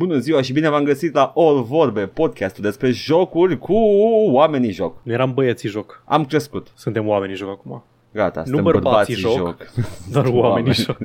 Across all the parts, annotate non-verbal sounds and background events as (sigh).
Bună ziua și bine v-am găsit la All Vorbe, podcastul despre jocuri cu oamenii joc. Nu eram băieții joc. Am crescut. Suntem oamenii joc acum. Gata, Nu suntem bărbații bărbații joc. joc. (laughs) Doar oamenii Oameni. joc.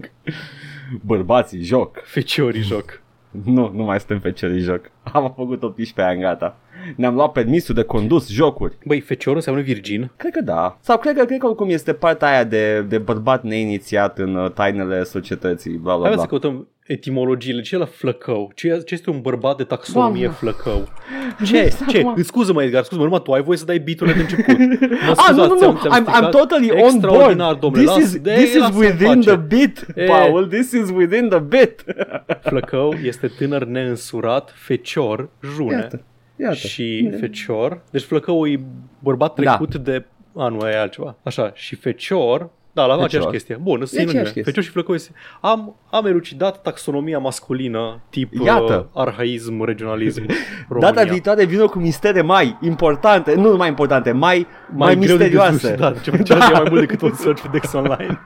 (laughs) Bărbații joc. Feciorii joc. Nu, nu mai suntem fecerii joc. Am făcut 18 ani, gata. Ne-am luat permisul de condus jocuri. Băi, feciorul înseamnă virgin. Cred că da. Sau cred că, cred că oricum este partea aia de, de bărbat neinițiat în uh, tainele societății, bla bla Hai bla. să căutăm etimologiile. Ce e la flăcău? Ce, ce este un bărbat de taxonomie Doamne. flăcău? (laughs) Ce? Exact, Ce? mă. Scuză-mă, Edgar, scuză-mă, numai tu ai voie să dai beat-urile de început. (laughs) Mă Ah, nu, nu, ți-am- nu, ți-am I'm, I'm stricat. totally on Extraordinar, board. domnule. This Las- is, de- this is lasă-mi within face. the bit, E. Paul. This is within the bit. (laughs) Flăcău este tânăr neînsurat, fecior, june. Iată, iată. Și fecior. Deci flăcău e bărbat Da. trecut de... A, nu, e altceva. Așa. Și fecior... Da, la Fecior. aceeași chestie. Bun, sunt aceeași sinonime. chestie. Fecior și flăcău este... Am, am elucidat taxonomia masculină tip Iată. Uh, arhaism, regionalism, (laughs) România. Data viitoare vină cu mistere mai importante, nu mai importante, mai, mai, mai, greu de misterioase. dedus, da, ce ce da. mai mult decât un search pe Dex Online.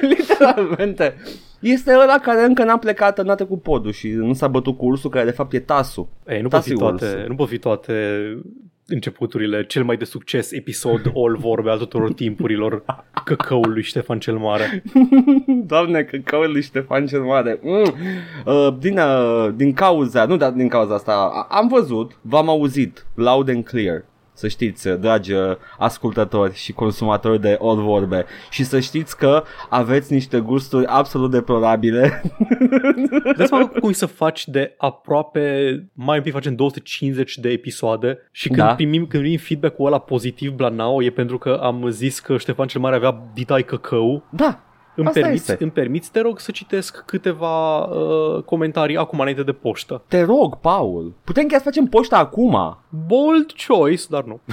(laughs) Literalmente. Este ăla care încă n-a plecat, n-a trecut podul și nu s-a bătut cu ursul, care de fapt e tasul. Ei, nu, pot fi Tasi toate, ursul. nu pot fi toate începuturile, cel mai de succes episod (laughs) all vorbe al tuturor timpurilor căcăului Ștefan cel Mare. (laughs) Doamne, că caul lui Ștefan cel Mare. Mm. Uh, din, uh, din cauza, nu dar din cauza asta, a- am văzut, v-am auzit, loud and clear. Să știți, uh, dragi uh, ascultători și consumatori de All Vorbe și să știți că aveți niște gusturi absolut deplorabile. (laughs) Dați seama cum e să faci de aproape, mai întâi facem 250 de episoade și când, Da. primim, când primim feedback-ul ăla pozitiv blanau e pentru că am zis că Ștefan cel Mare avea ditai căcău da, Îmi Asta permiți, este. îmi permiți, te rog, să citesc câteva uh, comentarii acum înainte de poștă. te rog, Paul. Putem chiar să facem poșta acum. Bold choice, dar nu. (laughs)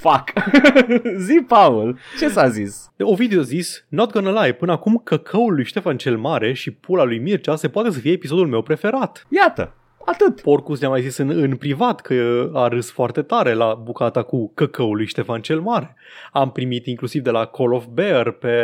Fuck. (laughs) Zi, Paul, ce s-a zis? Ovidiu a zis, not gonna lie, până acum căcăul lui Ștefan cel Mare și pula lui Mircea se poate să fie episodul meu preferat. Iată, atât. Porcus ne-a mai zis în, în privat că a râs foarte tare la bucata cu căcăul lui Ștefan cel Mare. Am primit inclusiv de la Call of Bear pe,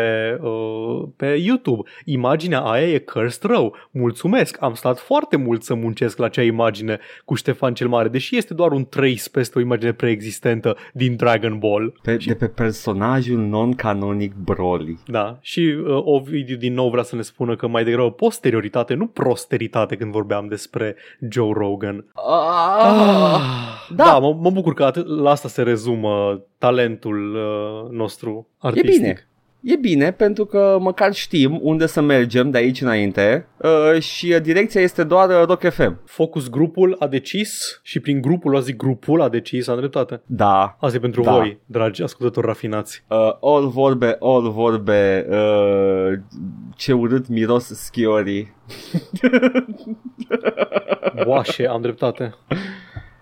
uh, pe YouTube. Imaginea aia e cursed rău. Mulțumesc, am stat foarte mult să muncesc la acea imagine cu Ștefan cel Mare, deși este doar un trace peste o imagine preexistentă din Dragon Ball. Pe, de pe personajul non-canonic Broly. Da, și uh, Ovidiu din nou vrea să ne spună că mai degrabă posterioritate, nu prosteritate când vorbeam despre Joe Rogan. Ah, Da, Da. da mă, mă bucur că atât, la asta se rezumă talentul uh, nostru e artistic. bine. E bine pentru că măcar știm unde să mergem de aici înainte uh, și uh, direcția este doar uh, Rock FM. Focus grupul a decis și prin grupul, a zic grupul a decis, am dreptate. Da. Asta e pentru Da. voi, dragi ascultători rafinați. Uh, all vorbe, all vorbe, uh, ce urât miros schiorii. Boașe, am dreptate.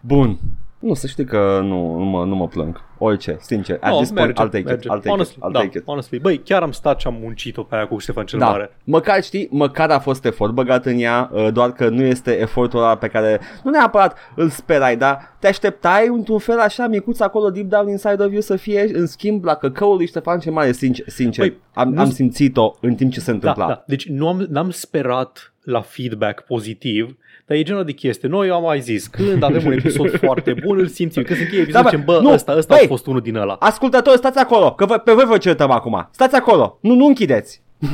Bun. Nu, să știi că nu, nu, mă, nu mă plâng. Orice, sincer. At No, this point, merge, I'll take merge. it. I'll take honestly, it. I'll da, take it. honestly. Băi, chiar am stat și am muncit-o pe aia cu Ștefan cel Da, Mare. măcar știi, măcar a fost efort băgat în ea, uh, doar că nu este efortul ăla pe care, nu neapărat îl sperai, dar te așteptai într-un fel așa micuț acolo deep down inside of you să fie în schimb la căcăul lui Ștefan cel Mare, sincer, sincer Păi, am, nu- am simțit-o în timp ce se Da, întâmpla. da. Deci nu am, n-am sperat la feedback pozitiv, dar e genul de chestie. Noi am mai zis, când avem un episod (laughs) foarte bun, îl simțim. Când se încheie episodul, Da, zicem, bă, bă, nu, ăsta, ăsta băi! a fost unul din ăla. Ascultători, stați acolo, că vă, pe voi vă certăm acum. Stați acolo, nu, nu închideți. (laughs)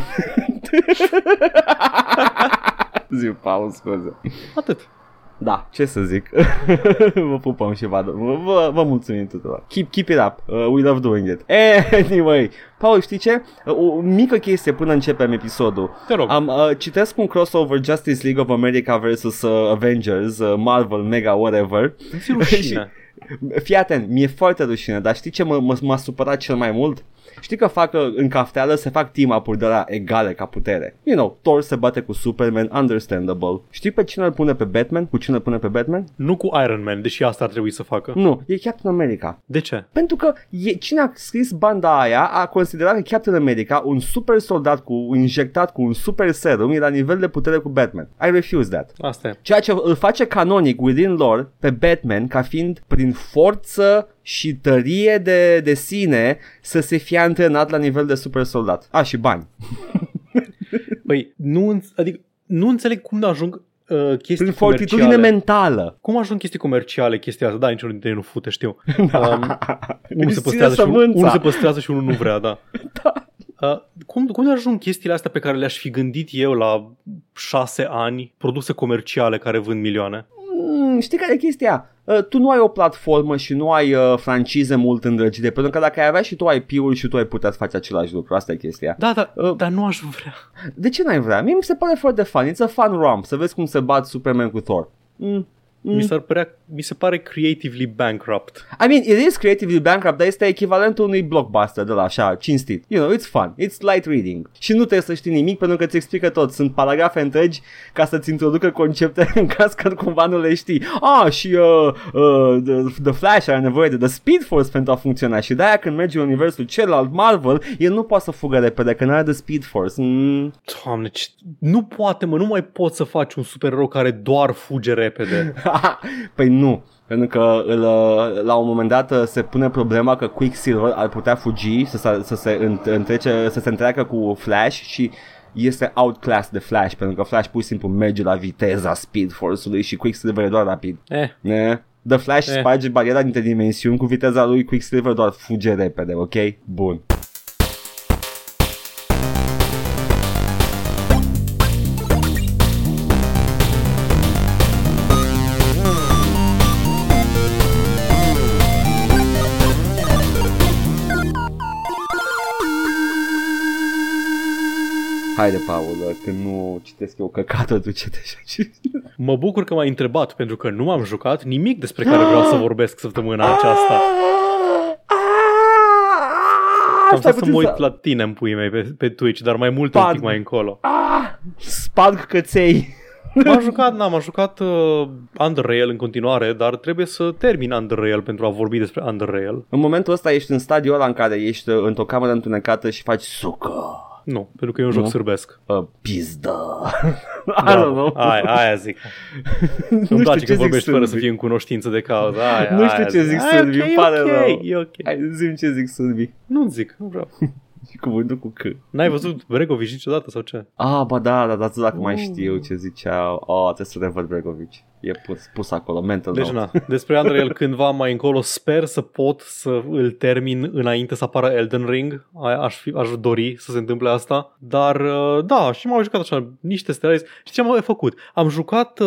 Zi, Paul, scuze. Atât. Da, ce să zic. (laughs) vă pupăm și vă, vă, vă mulțumim tuturor. Keep, keep it up. Uh, we love doing it. (laughs) Anyway, Paul, știi ce? Uh, o mică chestie până începem episodul. Te rog. Am uh, citesc un crossover Justice League of America vs uh, Avengers, uh, Marvel, Mega, whatever. Ți rușine. (laughs) Fii atent, mi-e foarte rușine, dar știi ce mă, mă, m-a supărat cel mai mult? Știi că fac uh, în cafteală se fac team-up-uri de la egale ca putere. You know, Thor se bate cu Superman, understandable. Știi pe cine îl pune pe Batman? Cu cine îl pune pe Batman? Nu cu Iron Man, deși asta ar trebui să facă. Nu, e Captain America. De ce? Pentru că e, cine a scris banda aia a considerat că Captain America, un super soldat cu injectat cu un super serum, e la nivel de putere cu Batman. I refuse that. Asta e. Ceea ce îl face canonic within lore pe Batman ca fiind prin forță și tărie de, de sine să se fie antrenat la nivel de super soldat. A, și bani. (laughs) Băi, nu, înț- adică, nu înțeleg cum ajung uh, chestii Prin fortitudine comerciale. mentală. Cum ajung chestii comerciale chestia asta? Da, niciunul dintre ei nu fute, știu. (laughs) Um, unul, se Îți ține păstrează și unul, sămânța. unul se păstrează și unul nu vrea, (laughs) da. Uh, cum, cum ajung chestiile astea pe care le-aș fi gândit eu la șase ani, produse comerciale care vând milioane? Mm, știi care e chestia? Uh, tu nu ai o platformă și nu ai uh, francize mult îndrăgite, pentru că dacă ai avea și tu IP-ul și tu ai putea să faci același lucru, asta e chestia. Da, da, Uh, dar nu aș vrea. De ce n-ai vrea? Mie mi se pare foarte fun, it's a fun romp, să vezi cum se bat Superman cu Thor. Mm. Mi, s-ar părea, mi se pare creatively bankrupt. I mean, it is creatively bankrupt, dar este echivalentul unui blockbuster de la așa, cinstit. You know, it's fun, it's light reading. Și nu trebuie să știi nimic pentru că îți explică tot. Sunt paragrafe întregi ca să-ți introducă concepte (laughs) în caz că cumva nu le știi. Ah, și uh, uh, the, the Flash are nevoie de The Speed Force pentru a funcționa și de-aia când merge în universul celălalt Marvel, el nu poate să fugă repede, că nu are The Speed Force. Mm. Doamne, ce... nu poate, mă, nu mai poți să faci un supererou care doar fuge repede. (laughs) (laughs) păi nu. Pentru că îl, uh, la un moment dat uh, se pune problema că Quicksilver ar putea fugi, să se, să se, înt- întrece, să se întreacă cu Flash și este outclass de Flash, pentru că Flash pur și simplu merge la viteza Speed Force-ului și Quicksilver e doar rapid. eh, Ne? The Flash Eh. sparge bariera dintre dimensiuni cu viteza lui, Quicksilver doar fuge repede, ok? Bun. Haide, Paul, când nu citesc eu căcatul, tu citești. mă bucur că m-ai întrebat, pentru că nu am jucat nimic despre care vreau să vorbesc săptămâna aceasta. Am Stai să puțin mă uit să- la tine în puii mei pe, pe Twitch, dar mai mult un Pardon. pic mai încolo. Ah, sparg căței. M-am jucat, n-am, am jucat uh, Underrail în continuare, dar trebuie să termin Underrail pentru a vorbi despre Underrail. În momentul ăsta ești în stadiul ăla în care ești uh, într-o cameră întunecată și faci sucă. Nu, pentru că e un joc Nu? sârbesc. Uh, pizdă. I don't know. Aia, aia zic. (laughs) Îmi știu place ce că zic vorbești fără să sârbii. fii în cunoștință de cauză. Aia, Nu știu aia ce zic Aia, sârbii, ok, îmi pare ok, rău. E ok. Hai, zi ce zic sârbii. Nu zic, nu vreau. (laughs) Și (laughs) cuvântul cu C. N-ai văzut Bregovici niciodată sau ce? Ah, ba da, da, da, dacă mai Mm. știu ce ziceau. Oh, trebuie să revăd Bregovici. E pus, pus acolo, mental Deci note. na, despre Underrail cândva mai încolo sper să pot să îl termin înainte să apară Elden Ring. Aia Aș, fi, aș dori să se întâmple asta. Dar uh, da, și m-am jucat așa niște stellaris. Și ce am făcut? Am jucat...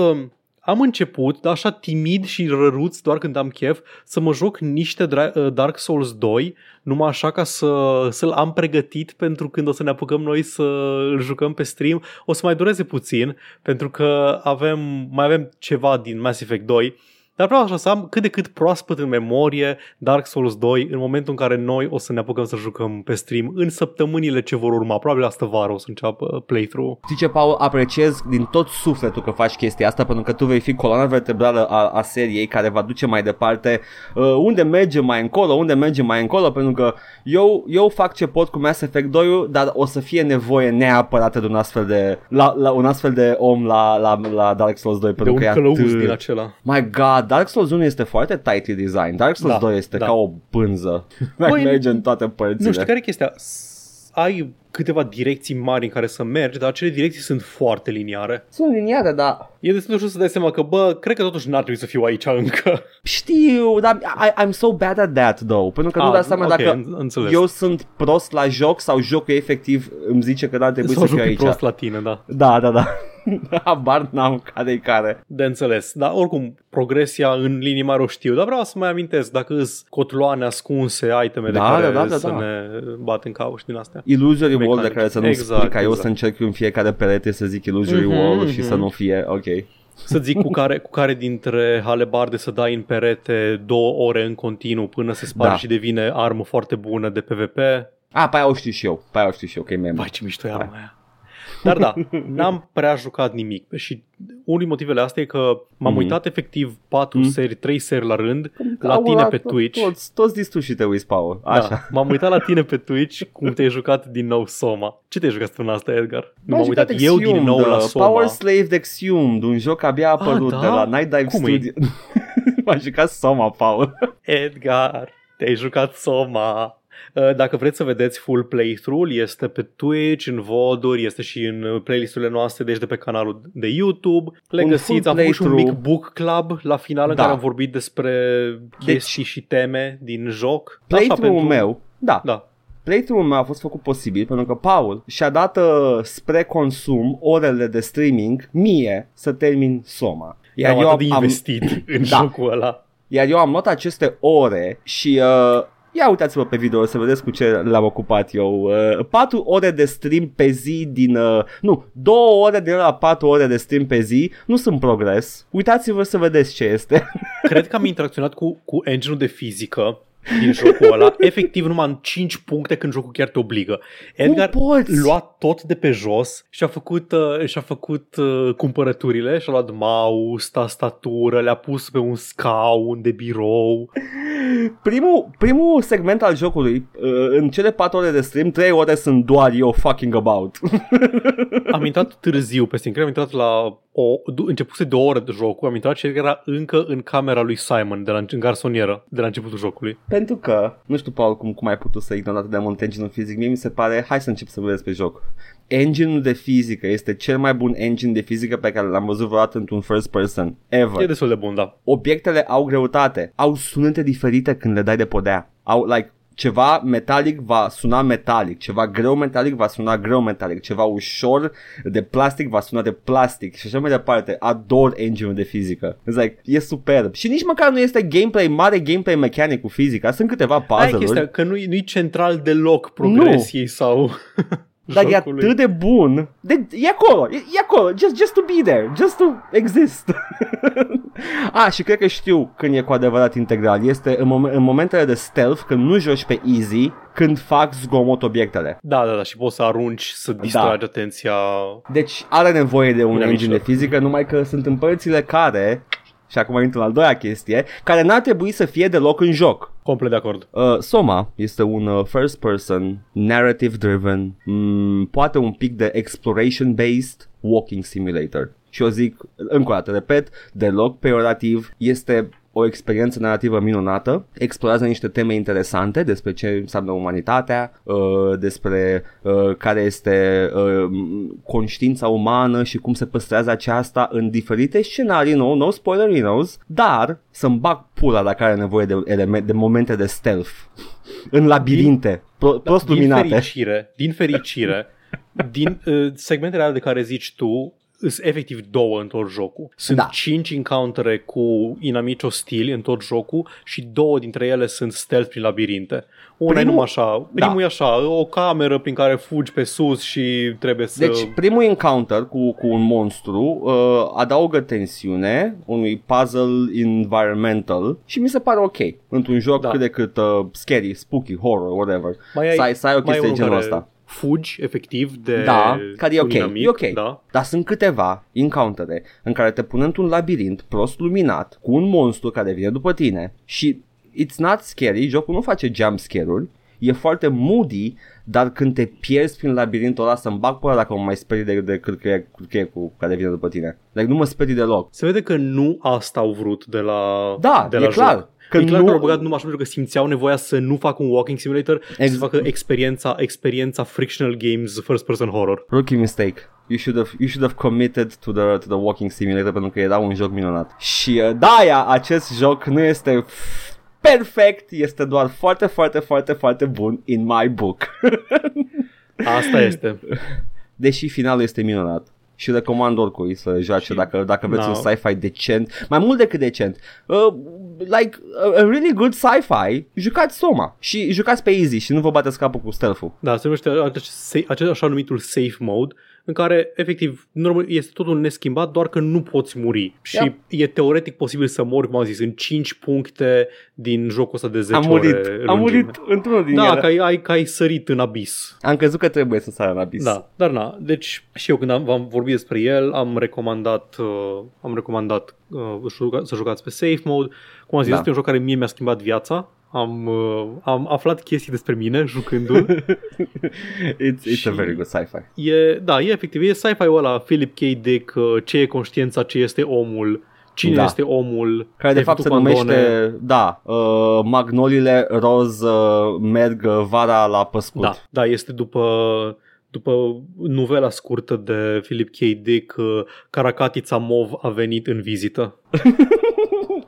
uh, Am început, dar așa timid și răruț, doar când am chef, să mă joc niște Dra- uh, Dark Souls 2, numai așa ca să, să-l am pregătit pentru când o să ne apucăm noi să îl jucăm pe stream. O să mai dureze puțin, pentru că avem, mai avem ceva din Mass Effect 2, dar vreau așa să am cât de cât proaspăt în memorie Dark Souls 2 în momentul în care noi o să ne apucăm să jucăm pe stream în săptămânile ce vor urma. Probabil asta vară o să înceapă playthrough. Știi ce, Paul? Apreciez din tot sufletul că faci chestia asta pentru că tu vei fi coloana vertebrală a, a seriei care va duce mai departe uh, unde merge mai încolo, unde merge mai încolo pentru că eu, eu fac ce pot cu Mass Effect 2 dar o să fie nevoie neapărat de un astfel de, la, la un astfel de om la, la, la Dark Souls 2 De pentru un că e călăuz atât... din acela. My god, Dark Souls 1 este foarte tightly design. Dark Souls Da, 2 este da. ca o pânză. (laughs) Băi, merge în toate părțile. Nu știu care e chestia. S- Ai câteva direcții mari în care să mergi, dar acele direcții sunt foarte liniare. Sunt liniare, dar E destul de ușor să dai seama că, bă, cred că totuși n-ar trebui să fiu aici încă. Știu, dar I, I'm so bad at that, though. Pentru că nu Ah, dau seama ok, dacă în- înțeles. eu sunt prost la joc sau jocul efectiv îmi zice că n-ar trebui Sau să fiu joc aici. prost la tine, da. Da, da, da. (laughs) Habar n-am care care. De înțeles. Dar oricum, progresia în linii mari o știu. Dar vreau să mai amintesc dacă îs cotloane ascunse, iteme de Da, care da, da, da, să da. ne bat în cauș din astea. Illusory wall de Mecanic. care să nu Exact, spui ca eu exact. să încerc în fiecare perete să zic illusory Mhm, wall și mhm. să nu fie ok. Să zic cu care, cu care dintre halebarde să dai în perete două ore în continuu până se sparge Da. și devine armă foarte bună de PvP. A, pe aia o știu și eu. Pe aia o știu și eu, că e meme. Vai ce mișto e arma aia. Dar da, (laughs) n-am prea jucat nimic și unul din motivele astea e că m-am Mhm. uitat efectiv 4 Mhm. seri, 3 seri la rând la Au, tine la- pe Twitch. Toți, toți distruși și te uiți, Paul. Așa. Da, m-am uitat la tine pe (laughs) Twitch cum te-ai jucat din nou Soma. Ce te-ai jucat săptămâna asta, Edgar? Nu m-am uitat eu din nou la Soma. Power Slave Exhumed, un joc abia apărut da? de la Night Dive Cum e? Studio. (laughs) M-a jucat Soma, Paul. Edgar, te-ai jucat Soma. Uh, Dacă vreți să vedeți full playthrough este pe Twitch, în voduri, este și în uh, playlisturile noastre, deci de pe canalul de YouTube. Le Un găsiți, full am făcut și un mic playthrough. book club la final în Da. care am vorbit despre chestii și teme din joc. Așa, Playthrough-ul pentru- meu, da, Da. Playthrough-ul meu a fost făcut posibil pentru că Paul și-a dat uh, spre consum orele de streaming mie să termin Soma. Iar eu am atât de am, investit (clears throat) în Da. jocul ăla. iar eu am luat aceste ore și uh, ia uitați-vă pe video să vedeți cu ce l-am ocupat eu. Uh, 4 ore de stream pe zi din... Uh, nu, 2 ore din la 4 ore de stream pe zi nu sunt progres. Uitați-vă să vedeți ce este. Cred că am interacționat cu, cu engine-ul de fizică din jocul ăla, efectiv numai în 5 puncte când jocul chiar te obligă. Edgar poți? lua tot de pe jos și a făcut, uh, și-a făcut uh, cumpărăturile și-a luat mouse, tastatură, le-a pus pe un scaun de birou. Primul, primul segment al jocului, uh, în cele 4 ore de stream, 3 ore sunt doar eu fucking about. Am intrat târziu pe Steam, cred că am intrat la o, du- începuse de o oră de jocul, am intrat și Edgar era încă în camera lui Simon, de la, în garsonieră, de la începutul jocului. Pentru că, nu știu, Paul, cum, cum ai putut să ignori atât de mult engine fizic, mie mi se pare, hai să încep să vezi pe joc. Engine-ul de fizică este cel mai bun engine de fizică pe care l-am văzut vreodată într-un first person, ever. E destul de bun, da. Obiectele au greutate, au sunete diferite când le dai de podea. Au, like, ceva metalic va suna metalic, ceva greu metalic va suna greu metalic, ceva ușor de plastic va suna de plastic și așa mai departe. Ador engine de fizică. It's like, e superb. Și nici măcar nu este gameplay, mare gameplay mechanic cu fizica. Sunt câteva Aia e puzzle-uri. chestia, că nu-i, nu-i central deloc progresiei sau (laughs) Dar e jocului. atât de bun. De, e acolo, e, e acolo, just, just to be there, just to exist. (laughs) A, și cred că știu când e cu adevărat integral. Este în, mom- în momentele de stealth, când nu joci pe easy, când fac zgomot obiectele. Da, da, da, și poți să arunci, să distragi Da. atenția. Deci are nevoie de un Inamici, engine de da. fizică, numai că sunt în părțile care, și acum intru la al doilea chestie, care n-ar trebui să fie deloc în joc. Complet de acord. Uh, Soma este un uh, first person, narrative driven, mm, poate un pic de exploration based walking simulator. Și eu zic, încă o dată, repet, deloc peorativ, este o experiență narrativă minunată, explorează niște teme interesante despre ce înseamnă umanitatea, uh, despre uh, care este uh, conștiința umană și cum se păstrează aceasta în diferite scenarii, no, no spoiler, he knows, dar să-mi bag pula dacă are nevoie de, element, de momente de stealth în labirinte, pro, prost din luminate. fericire, din fericire, din uh, segmentele alea de care zici tu, sunt efectiv două în tot jocul. Sunt Da. cinci encountere cu inamici ostili în tot jocul și două dintre ele sunt stealth prin labirinte. Una e Primul- numai așa, Da. primul e așa, o cameră prin care fugi pe sus și trebuie să... Deci primul encounter cu, cu un monstru uh, adaugă tensiune unui puzzle environmental și mi se pare ok într-un joc Da. cât de cât uh, scary, spooky, horror, whatever. mai ai, să ai, să ai o mai ai chestie de unul genul care ăsta. Fugi, efectiv, de Da, care e un ok, inamic, e ok. Da. Dar sunt câteva encountere în care te pun într-un labirint prost luminat cu un monstru care vine după tine și it's not scary, jocul nu face jump scare-uri, e foarte moody, dar când te pierzi prin labirintul ăla să-mi bag până dacă mă mai sperii de, de cârcheie cu care vine după tine. Like, nu mă sperii deloc. Se vede că nu asta au vrut de la Da, de e la clar. Joc. Că e clar nu- că l-au băgat numai așa pentru că simțeau nevoia să nu facă un walking simulator, Ex- să Ex- facă experiența, experiența frictional games first person horror. Rookie mistake. You should have, you should have committed to the, to the walking simulator pentru că era un joc minunat. Și uh, da, aia, acest joc nu este f- perfect, este doar foarte, foarte, foarte, foarte bun in my book. (laughs) Asta este. Deși finalul este minunat. Și recomand oricui să joace Și- dacă, dacă vreți da. un sci-fi decent, mai mult decât decent. Uh, like a, a really good sci-fi, jucați Soma și jucați pe easy și nu vă bateți capul cu stealth-ul. Da, se numește acest, sa- acest așa numitul safe mode, în care, efectiv, normal, este totul neschimbat, doar că nu poți muri. Și Yep. e teoretic posibil să mori, cum am zis, în 5 puncte din jocul ăsta de 10 Am murit, ore am lungime. murit într-unul din Da, ele. că ai, ai, că ai sărit în abis. Am crezut că trebuie să sară în abis. Da, dar na, deci și eu când am, v-am vorbit despre el, am recomandat, uh, am recomandat uh, juca- să jucați pe safe mode. Cum am zis, Da. este un joc care mie mi-a schimbat viața. Am, uh, am aflat chestii despre mine jucându-l. (laughs) It's, it's Și- a very good sci-fi. e, da, e efectiv, e sci-fi-ul ăla, Philip K. Dick, uh, ce e conștiința, ce este omul, cine Da. este omul Care de ai fapt se făcut numește, pandone. da, uh, Magnolile roz uh, merg uh, vara la păscut. Da, da, este după după novela scurtă de Philip K. Dick, uh, Caracatița Mov a venit în vizită. (laughs)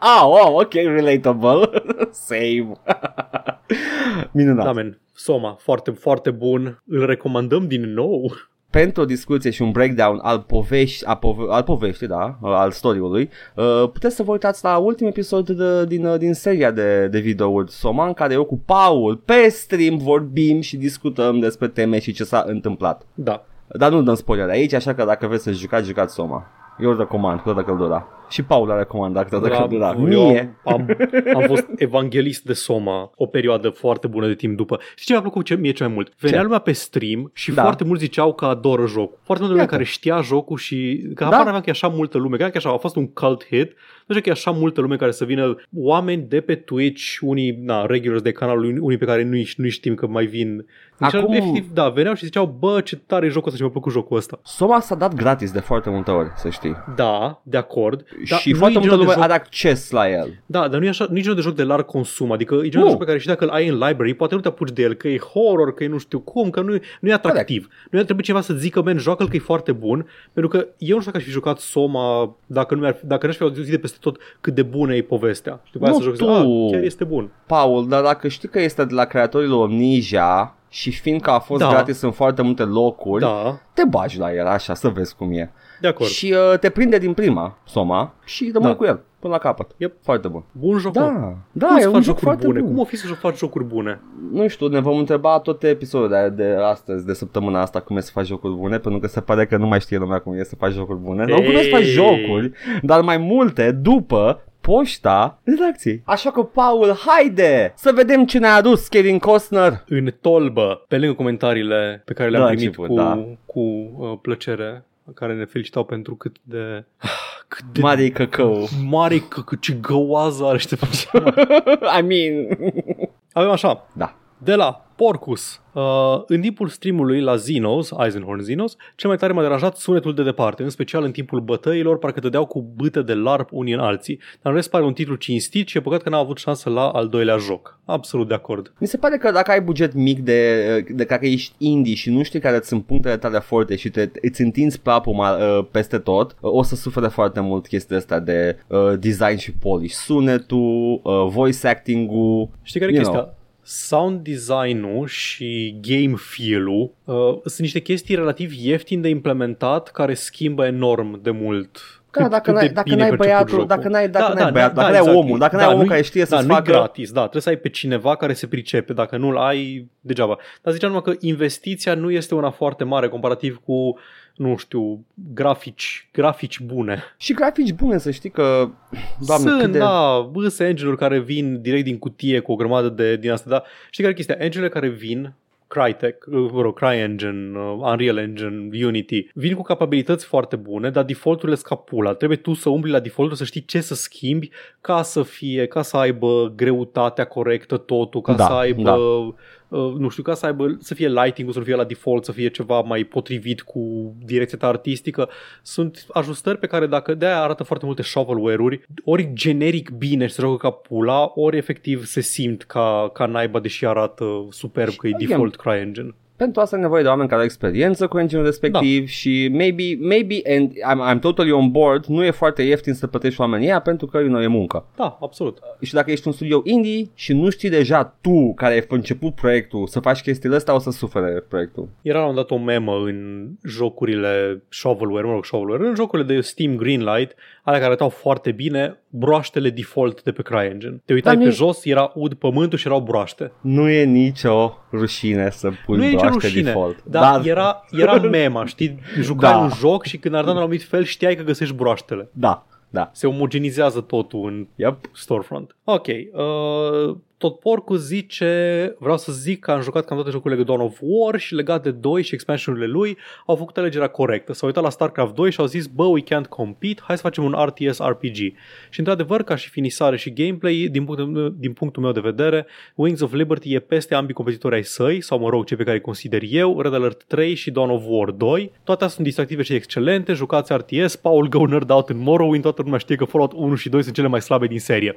Ah, wow, ok, relatable. (laughs) Same. (laughs) Minunat. Da, men, Soma, foarte, foarte bun. Îl recomandăm din nou. pentru o discuție și un breakdown al povești, a pove- al poveștii, da, al story-ului, uh, puteți să vă uitați la ultimul episod de, din, uh, din seria de, de videouri Soma, în care eu cu Paul pe stream vorbim și discutăm despre teme și ce s-a întâmplat. Da. Dar nu dăm spoiler aici, așa că dacă vreți să jucați, jucați Soma. Eu îl recomand, cu toată căldura. Și Paul a recomandat cu toată La- căldura. eu Mie. am, am fost evanghelist de Soma o perioadă foarte bună de timp după. Și ce mi-a plăcut ce, mie cel mai mult? Venea Ce? lumea pe stream și Da. foarte mulți ziceau că adoră jocul. Foarte multă lume Iată. care știa jocul și că Da. habar aveam că e așa multă lume. Cred că așa a fost un cult hit. Nu știu că e așa multă lume care să vină oameni de pe Twitch, unii na, regulars de canal, unii pe care nu-i, nu știm că mai vin. Deci, Acum- efectiv, da, veneau și ziceau, bă, ce tare e jocul ăsta și mi-a plăcut jocul ăsta. Soma s-a dat gratis de foarte multe ori, să știi. Da, de acord. Dar și nu foarte e multă genul de lume joc- are acces la el. Da, dar nu e așa, nici genul de joc de larg consum, adică e genul Nu. de joc pe care și dacă îl ai în library, poate nu te apuci de el, că e horror, că e nu știu cum, că nu e, nu e atractiv. Nu e trebuie cineva să zică, men, joacă-l că e foarte bun, pentru că eu nu știu dacă aș fi jucat Soma dacă nu, mi-ar, fi- dacă n-aș fi auzit de peste tot cât de bună e povestea. Și după aia Nu să joc tu. zic, ah, chiar este bun. Paul, dar dacă știi că este de la creatorii lui Omnisia și fiindcă a fost Da. gratis în foarte multe locuri, Da, te bagi la el așa să vezi cum e. de acord. Și uh, te prinde din prima, Soma, și rămâi Da. cu el până la capăt. Yep. Foarte bun. Bun joc. mă. Da, da, Cum e să un faci joc jocuri foarte bune? bun. Cum o fi să faci jocuri bune? Nu știu, ne vom întreba toate episoadele de, de astăzi, de săptămâna asta, cum e să faci jocuri bune, pentru că se pare că nu mai știe lumea cum e să faci jocuri bune. Nu cum e să faci Ei. jocuri, dar mai multe după poșta redacției. Așa că, Paul, haide să vedem ce ne-a adus Kevin Costner. În tolbă, pe lângă comentariile pe care le-am Da, primit început, cu, da. cu uh, plăcere, care ne felicitau pentru cât de... (sighs) Cât de Mare căcău. mare că, că ce găoază are Ștefan cel Mare. (laughs) I mean... Avem așa, Da. De la Porcus. Uh, în timpul streamului la Xenos, Eisenhorn Xenos, cel mai tare m-a deranjat sunetul de departe, în special în timpul bătăilor, parcă dădeau cu bâte de larp unii în alții. Dar în rest pare un titlu cinstit și e păcat că n-a avut șansă la al doilea joc. Absolut de acord. Mi se pare că dacă ai buget mic de, de care ești indie și nu știi care sunt punctele tale forte și te, îți întinzi plapul uh, peste tot, uh, o să sufere foarte mult chestia asta de uh, design și polish. Sunetul, uh, voice acting-ul. Știi care e You chestia? know. Sound design-ul și game feel-ul uh, sunt niște chestii relativ ieftine de implementat care schimbă enorm de mult Da, dacă cât n-ai, de dacă bine e n-ai perceput băiatul, jocul. dacă n-ai, dacă Da, n-ai da, băiatul, da, dacă da, n-ai exact. omul, dacă Da, n-ai omul nu-i- care știe da, să-ți nu-i facă... gratis, da, trebuie să ai pe cineva care se pricepe, dacă nu-l ai, degeaba. Dar ziceam numai că investiția nu este una foarte mare comparativ cu, nu știu, grafici, grafici bune. Și grafici bune, să știi că... Doamne, Sunt, cât de... da, bă, sunt engine-uri care vin direct din cutie cu o grămadă de din asta, dar știi care e chestia? Engine-urile care vin Crytek, uh, mă rog, CryEngine, uh, Unreal Engine, Unity, vin cu capabilități foarte bune, dar defaulturile scapula. Trebuie tu să umbli la default să știi ce să schimbi ca să fie, ca să aibă greutatea corectă totul, ca Da, să aibă da. Uh, nu știu, ca să aibă, să fie lighting-ul, să nu fie la default, să fie ceva mai potrivit cu direcția ta artistică. Sunt ajustări pe care dacă de arată foarte multe shovelware-uri, ori generic bine și se joacă ca pula, ori efectiv se simt ca, ca naiba, deși arată superb că e again, default CryEngine. Pentru asta e nevoie de oameni care au experiență cu engine respectiv da. și maybe, maybe, and I'm, I'm totally on board, nu e foarte ieftin să plătești oamenii ăia pentru că you know, e muncă. Da, absolut. Și dacă ești un studio indie și nu știi deja tu care ai început proiectul să faci chestiile astea, o să sufere proiectul. Era la un dat o memă în jocurile shovelware, mă rog, shovelware, în jocurile de Steam Greenlight, alea care arătau foarte bine, broaștele default de pe CryEngine. Te uitai Dar pe nu- jos, era ud pământul și erau broaște. Nu e nicio rușine să pui nu e nicio broaște rușine, default. dar era, era (laughs) mema, știi? Jucai Da. un joc și când arăta în un anumit fel știai că găsești broaștele. Da, da. Se omogenizează totul în Yep. storefront. Ok, uh, tot porcul zice, vreau să zic că am jucat cam toate jocurile de Dawn of War și legat de 2 și expansionurile lui, au făcut alegerea corectă. S-au uitat la StarCraft 2 și au zis, bă, we can't compete, hai să facem un RTS RPG. Și într-adevăr, ca și finisare și gameplay, din punctul, din punctul meu de vedere, Wings of Liberty e peste ambii competitori ai săi, sau mă rog, cei pe care îi consider eu, Red Alert 3 și Dawn of War 2. Toate sunt distractive și excelente, jucați RTS, Paul Go Nerd Out în Morrowind, toată lumea știe că Fallout 1 și 2 sunt cele mai slabe din serie.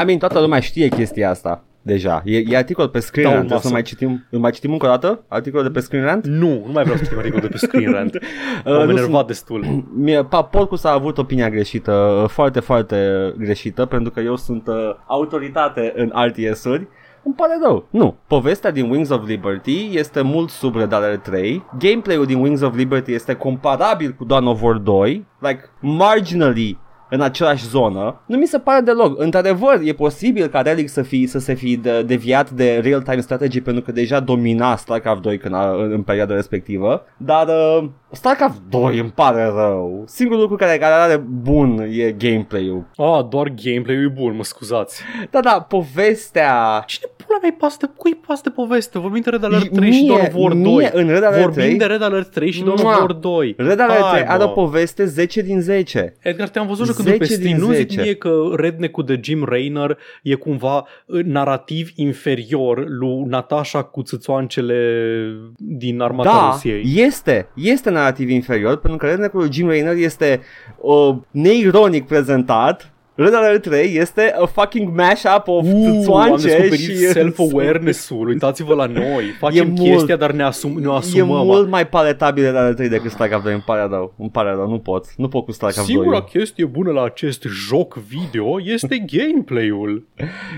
I mean, toată lumea știe chestia asta deja. E, e articol pe Screen Da, Rant. Trebuie masă. să mai citim, îl mai citim încă o dată? Articolul de pe Screen Rant? Nu, nu mai vreau să citim articolul de pe Screen Rant. (laughs) Uh, M-am nu enervat destul. (clears throat) Mie, pa, Porcus a avut opinia greșită, uh, foarte, foarte greșită, pentru că eu sunt uh, autoritate în RTS-uri. Îmi pare rău. Nu. Povestea din Wings of Liberty este mult sub Red Alert 3. Gameplay-ul din Wings of Liberty este comparabil cu Dawn of War 2. Like, marginally în același zonă, nu mi se pare deloc. Într-adevăr, e posibil ca Relic să, fi, să se fi de, deviat de real-time strategy pentru că deja domina StarCraft 2 când a, în, în perioada respectivă, dar uh, StarCraft 2 îmi pare rău. Singurul lucru care, care are bun e gameplay-ul. Ah, doar gameplay-ul e bun, mă scuzați. Da, da, povestea... Cine pula mea pasă de, cui pasă de poveste? Vorbim de Red Alert Mie- 3 și Dawn of War 2. mie în Red Alert Vorbim 3 de Red Alert 3 și Dawn of Mua. War 2. Red Alert 3 Hai, are bă. o poveste 10 din 10. Edgar, te-am văzut jucându-l pe 10 din stream. Nu zic 10. mie că redneck de Jim Raynor e cumva uh, narrativ inferior lui Natasha cu țâțoancele din armata Da, Rusiei. este, este narrativ inferior pentru că redneck Jim Raynor este uh, neironic prezentat Red Alert 3 este a fucking mash-up of Uh, am țoance descoperit și self-awareness-ul. Uitați-vă la noi. Facem mult- chestia, dar ne, asum, ne E asumăm. mult mai paletabil Red Alert 3 decât StarCraft 2, îmi pare rău, îmi pare rău, nu pot, nu pot cu StarCraft Singura 2. chestie bună la acest joc video este (laughs) gameplay-ul.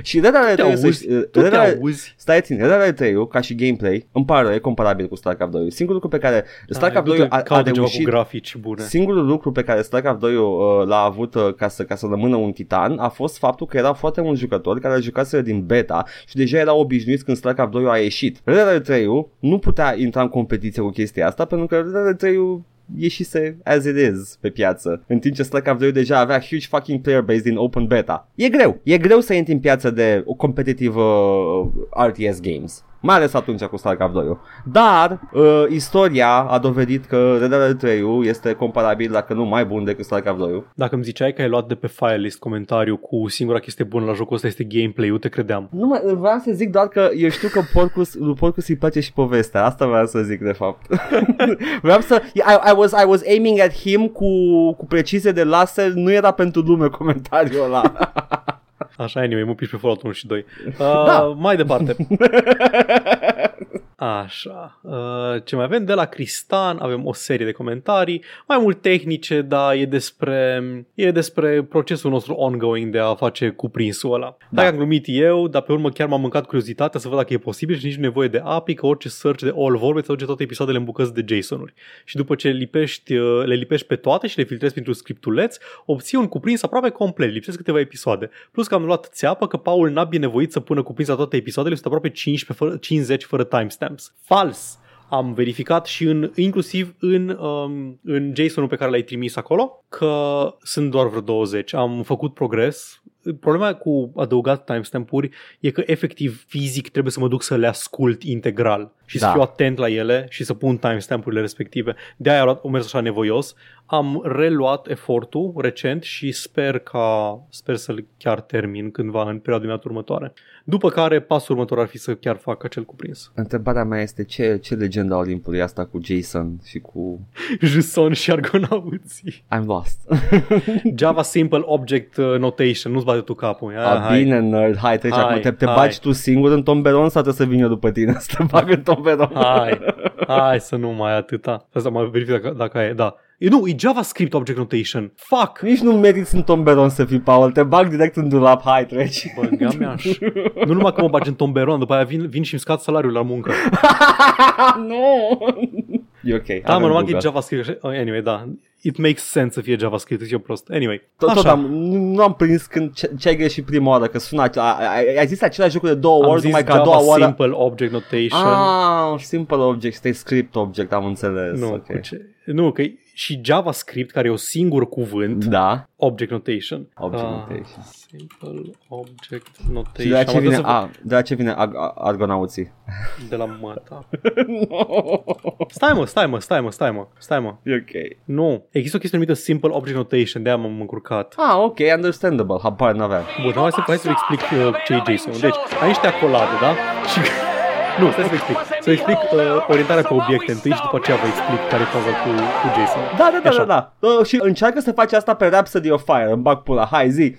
Și Red Alert Te 3 să auzi, știi- tu Red te Alert- auzi. Stai țin, Red Alert 3 ca și gameplay, îmi pare rău, e comparabil cu StarCraft 2. Singurul lucru pe care StarCraft 2 a, a Caută ceva reușit cu grafici bune. Singurul lucru pe care StarCraft 2 uh, l-a avut uh, ca, să, ca să rămână un titan a fost faptul că erau foarte mulți jucători care jucaseră din beta și deja erau obișnuiți când StarCraft 2 a ieșit. Red Alert 3 nu putea intra în competiție cu chestia asta pentru că Red Alert 3 ieșise as it is pe piață, în timp ce StarCraft 2 deja avea huge fucking player base din open beta. E greu, e greu să intri în piață de o competitivă uh, RTS games. Mai ales atunci cu StarCraft 2 Dar uh, istoria a dovedit că Red Alert 3 este comparabil, dacă nu mai bun decât StarCraft 2 Dacă îmi ziceai că ai luat de pe file list comentariu cu singura chestie bună la jocul ăsta este gameplay-ul, te credeam. Nu mai, vreau să zic doar că eu știu că Porcus, lui Porcus îi place și povestea. Asta vreau să zic de fapt. (laughs) vreau să... I, I, was, I was aiming at him cu, cu precizie de laser. Nu era pentru lume comentariul ăla. (laughs) Așa, anyway, mă piși pe Fallout 1 și 2. (laughs) Uh, Da. Mai departe. (laughs) Așa. Uh, ce mai avem? De la Cristan avem o serie de comentarii, mai mult tehnice, dar e despre, e despre procesul nostru ongoing de a face cuprinsul ăla. Da. Dacă am glumit eu, dar pe urmă chiar m-am mâncat curiozitatea să văd dacă e posibil și nici nu nevoie de API, că orice search de all vorbe te duce toate episoadele în bucăți de JSON-uri. Și după ce lipești, uh, le lipești pe toate și le filtrezi printr-un scriptuleț, obții un cuprins aproape complet, lipsesc câteva episoade. Plus că am luat țeapă că Paul n-a binevoit să pună cuprins la toate episoadele, sunt aproape 15 fără, 50 fără timestamps. Fals! Am verificat și în, inclusiv în, um, în JSON-ul pe care l-ai trimis acolo că sunt doar vreo 20. Am făcut progres. Problema cu adăugat timestamp-uri e că efectiv fizic trebuie să mă duc să le ascult integral și să Da. fiu atent la ele și să pun timestamp-urile respective. De aia am mers așa nevoios. Am reluat efortul recent și sper ca sper să-l chiar termin cândva în perioada imediat următoare. După care pasul următor ar fi să chiar fac acel cuprins. Întrebarea mea este ce, ce legenda Olimpului e asta cu Jason și cu... (laughs) Juson și argonauții. I'm lost. (laughs) Java Simple Object uh, Notation, nu-ți bate tu capul. Ia, A, hai. bine, nerd, hai, treci Hai, acum. Te, te hai. bagi tu singur în tomberon sau trebuie să vin eu după tine (laughs) să te bag în tomberon? Hai, hai să nu mai atâta. Asta mai verific dacă, dacă e, da. E, nu, e JavaScript Object Notation. Fuck! Nici nu meriți în tomberon să fii, Paul. Te bag direct în dulap. Hai, treci. Băga mea Nu numai că mă bagi în tomberon, după aia vin, vin și îmi scad salariul la muncă. (laughs) nu! E ok. Da, mă, avem numai că e Google. JavaScript. așa- oh, Anyway, da. It makes sense să fie JavaScript, zic eu prost. Anyway, Tot, tot așa. am, nu, nu am prins când ce, ce ai greșit prima oară, că sună, acela- ai, ai zis același lucru de două Am ori, zis numai că a Java doua oară... Simple Object Notation. Ah, simple object, stai script object, am înțeles. nu, ok. cu ce? nu, că și JavaScript, care e o singur cuvânt, Da. Object Notation. Object Ah, notation. Simple Object Și Notation. de la Am ce atât vine, să vă- a, de la ce vine ag- a- argonauții? De la măta. (laughs) Stai mă, stai mă, stai mă, stai mă, stai mă. E ok. Nu, există o chestie numită Simple Object Notation, de-aia m-am încurcat. Ah, ok, understandable. Habar n-aveam. Bun, hai să, hai să vă explic uh, ce e JSON. Deci, ai niște acolade, da? Și... Nu, stai să vă explic. Să vă explic uh, orientarea pe obiecte întâi și după aceea vă explic care e faza cu, cu JSON. Da, da, da, Așa. da, da. Uh, și încearcă să faci asta pe Rhapsody of Fire. Îmi bag pula. Hai, zi.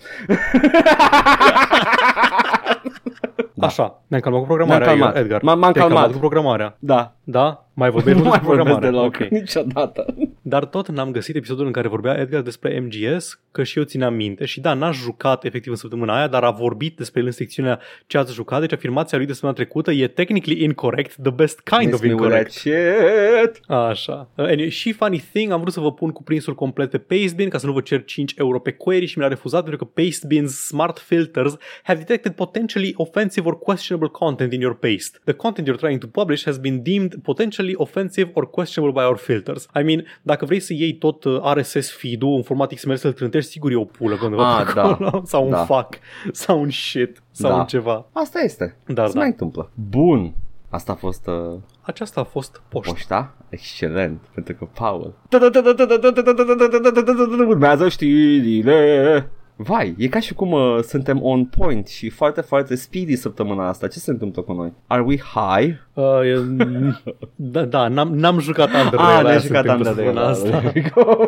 Așa, ne-am calmat cu programarea, Ne-am calmat. Edgar. M-am- m-am Te-ai calmat. cu programarea. Da. Da? Mai vorbești Nu mult mai despre vorbesc programare. deloc. Ok. Niciodată. Dar tot n-am găsit episodul în care vorbea Edgar despre MGS, că și eu țineam minte și da, n-a jucat efectiv în săptămâna aia, dar a vorbit despre el în secțiunea ce ați jucat, deci afirmația lui de săptămâna trecută e technically incorrect, the best kind of Miss me with that incorrect. shit. Așa. Uh, Anyway, și funny thing, am vrut să vă pun cuprinsul complet pe Pastebin ca să nu vă cer 5 euro pe query și mi l-a refuzat pentru că Pastebin's smart filters have detected potentially offensive or questionable content in your paste. The content you're trying to publish has been deemed potentially offensive or questionable by our filters. I mean, dacă vrei să iei tot uh, RSS feed-ul în format XML să-l trântești, sigur e o pulă pe undeva Ah, pe da. acolo. Sau un Da. fuck. Sau un shit. Sau Da. un ceva. Asta este. Dar Se da. mai întâmplă. Bun. Asta a fost uh, Aceasta a fost poșta. poșta. Excelent. Pentru că Paul. Urmează știrile. Vai, e ca și cum uh, suntem on point și foarte, foarte speedy săptămâna asta. Ce se întâmplă cu noi? Are we high? Uh, e, (laughs) da, da, n-am, n-am jucat Under Ah, Rail, ne-ai aia se jucat întâmplă Under Rail, săptămâna da, asta. there we go.